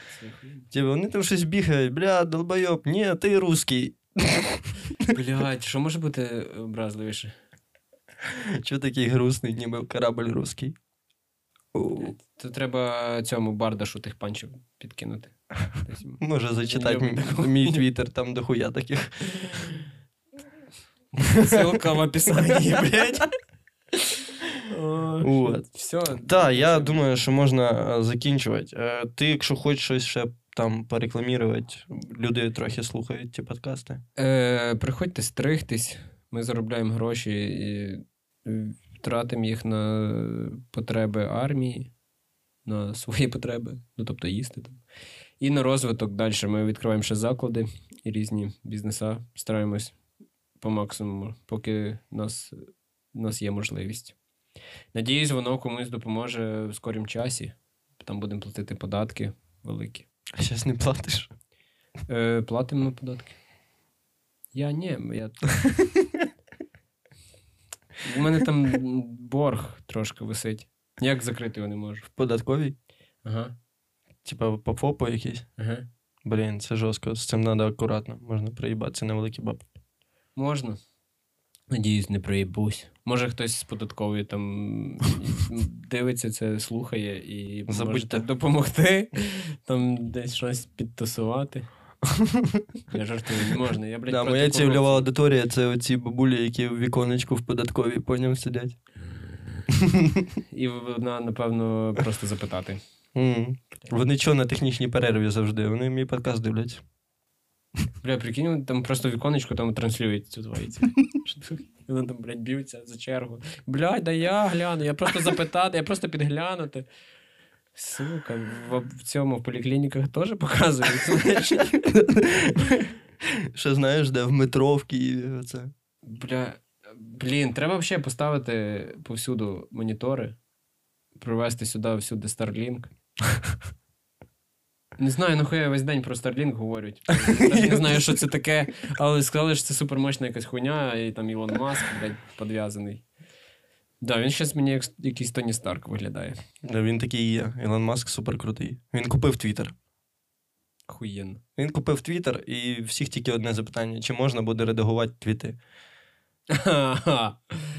Speaker 1: Типу, вони там щось бігають, бля, долбойоб, ні, ти русський.
Speaker 2: Блядь, що може бути образливіше?
Speaker 1: Чого такий грустний, ніби корабль русський? О,
Speaker 2: То треба цьому бардашу тих панчів підкинути.
Speaker 1: Може зачитати мій, твіттер, там дохуя таких.
Speaker 2: Ссылка в описании, блядь.
Speaker 1: Вот.
Speaker 2: Все.
Speaker 1: Так, я думаю, що можна е, закінчувати. Е, Ти, якщо хочеш щось ще там порекламувати, люди трохи слухають ці подкасти.
Speaker 2: Е, приходьте стригтись, ми заробляємо гроші і тратимо їх на потреби армії, на свої потреби, ну тобто їсти там. І на розвиток далі. Ми відкриваємо ще заклади і різні бізнеса. Стараємось по максимуму, поки нас, у нас є можливість. Надіюсь, воно комусь допоможе в скорім часі. Там будемо платити податки великі.
Speaker 1: А зараз не платиш.
Speaker 2: Е, платимо податки. Я ні, я. У мене там борг трошки висить. Як закрити його не можу.
Speaker 1: В податковій?
Speaker 2: Ага.
Speaker 1: Типа по ФОПу якийсь.
Speaker 2: ага.
Speaker 1: Блін, це жорстко. З цим треба акуратно. Можна приїбатися на великі бабки.
Speaker 2: Можна. Надіюсь, не проїбусь. Може, хтось з податкової там дивиться це, слухає і
Speaker 1: Забудьте.
Speaker 2: допомогти, там десь щось підтасувати. Я жартую, не можна. Я, блядь,
Speaker 1: Да, моя цільова аудиторія це оці бабулі, які в віконечку в податковій поняв сидять.
Speaker 2: І вона, напевно, просто запитати.
Speaker 1: М. Вони чого на технічній перерві завжди? Вони мій подкаст дивляться.
Speaker 2: Бля, прикинь, там просто віконечко там транслюють цю твоїці. Вони там, блядь, б'ються за чергу. Блядь, да я гляну, я просто запитати, я просто підглянути. Сука, в, в цьому в поліклініках теж показують.
Speaker 1: Ще знаєш, де в метро в Києві це.
Speaker 2: Бля, блін, треба взагалі поставити повсюду монітори, привезти сюди всюди Starlink. Не знаю, нахуя я весь день про Starlink говорять. Не знаю, що це таке, але сказали, що це супермощна якась хуйня, і там Ілон Маск, блядь, підв'язаний. Да, він зараз мені як якийсь Тоні Старк виглядає.
Speaker 1: Да, він такий і є. Ілон Маск супер крутий. Він купив Твіттер.
Speaker 2: Хуєнно.
Speaker 1: Він купив Твіттер і всіх тільки одне запитання: чи можна буде редагувати твіти?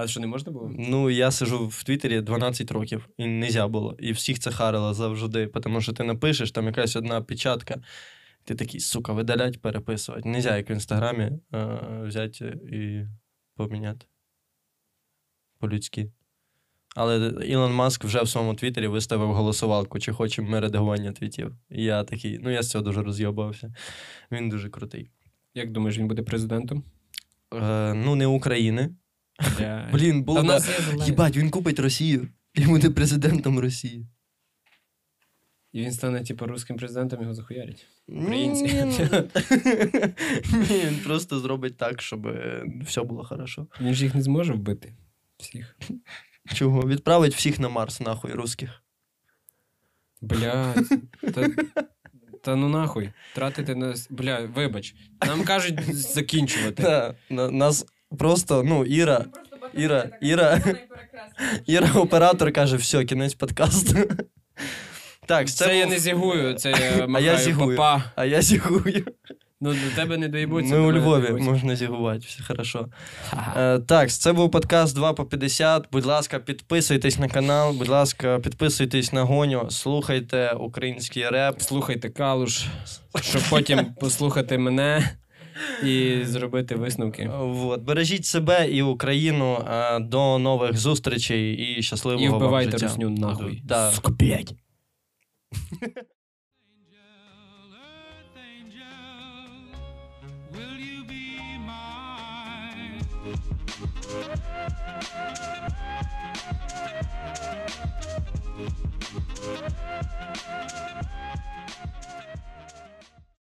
Speaker 2: А що не можна було?
Speaker 1: Ну, я сижу в Твіттері 12 років, і не можна було. І всіх це харило завжди, тому що ти напишеш, там якась одна печатка, ти такий, сука, видалять, переписувати. Нельзя, як в інстаграмі, е, взяти і поміняти. По-людськи. Але Ілон Маск вже в своєму Твіттері виставив голосувалку, чи хочемо ми редагування твітів. І я такий, ну я з цього дуже розйобався. Він дуже крутий.
Speaker 2: Як думаєш, він буде президентом?
Speaker 1: Е, ну, не України.
Speaker 2: Бля.
Speaker 1: Блін,
Speaker 2: Та
Speaker 1: було.
Speaker 2: нас.
Speaker 1: Їбать, він купить Росію і буде президентом Росії.
Speaker 2: І він стане, типу, русським президентом, його захуярять. Українці.
Speaker 1: ні, Він просто зробить так, щоб е, все було хорошо.
Speaker 2: Він ж їх не зможе вбити. Всіх.
Speaker 1: Чого? Відправить всіх на Марс, нахуй, русських.
Speaker 2: Блядь. Та, та ну нахуй. Тратити на. Бля, вибач. Нам кажуть закінчувати.
Speaker 1: Да, на- нас просто, ну, Іра, Іра, Іра. Іра, оператор, каже, все, кінець подкасту. Так,
Speaker 2: Це,
Speaker 1: це,
Speaker 2: я не зігую, це я махаю
Speaker 1: зігую.
Speaker 2: папа.
Speaker 1: А я зігую.
Speaker 2: Ну, до тебе не доїбуться.
Speaker 1: Ми у Львові
Speaker 2: доїбуться.
Speaker 1: можна зігувати, все хорошо. Е, так, це був подкаст 2 по 50. Будь ласка, підписуйтесь на канал, будь ласка, підписуйтесь на гоню, слухайте український реп.
Speaker 2: Слухайте калуш, щоб потім послухати мене і зробити висновки.
Speaker 1: От, бережіть себе і Україну. Е, До нових зустрічей і щасливого
Speaker 2: І
Speaker 1: вам
Speaker 2: вбивайте
Speaker 1: життя.
Speaker 2: русню нахуй.
Speaker 1: Да.
Speaker 2: Сука, блядь.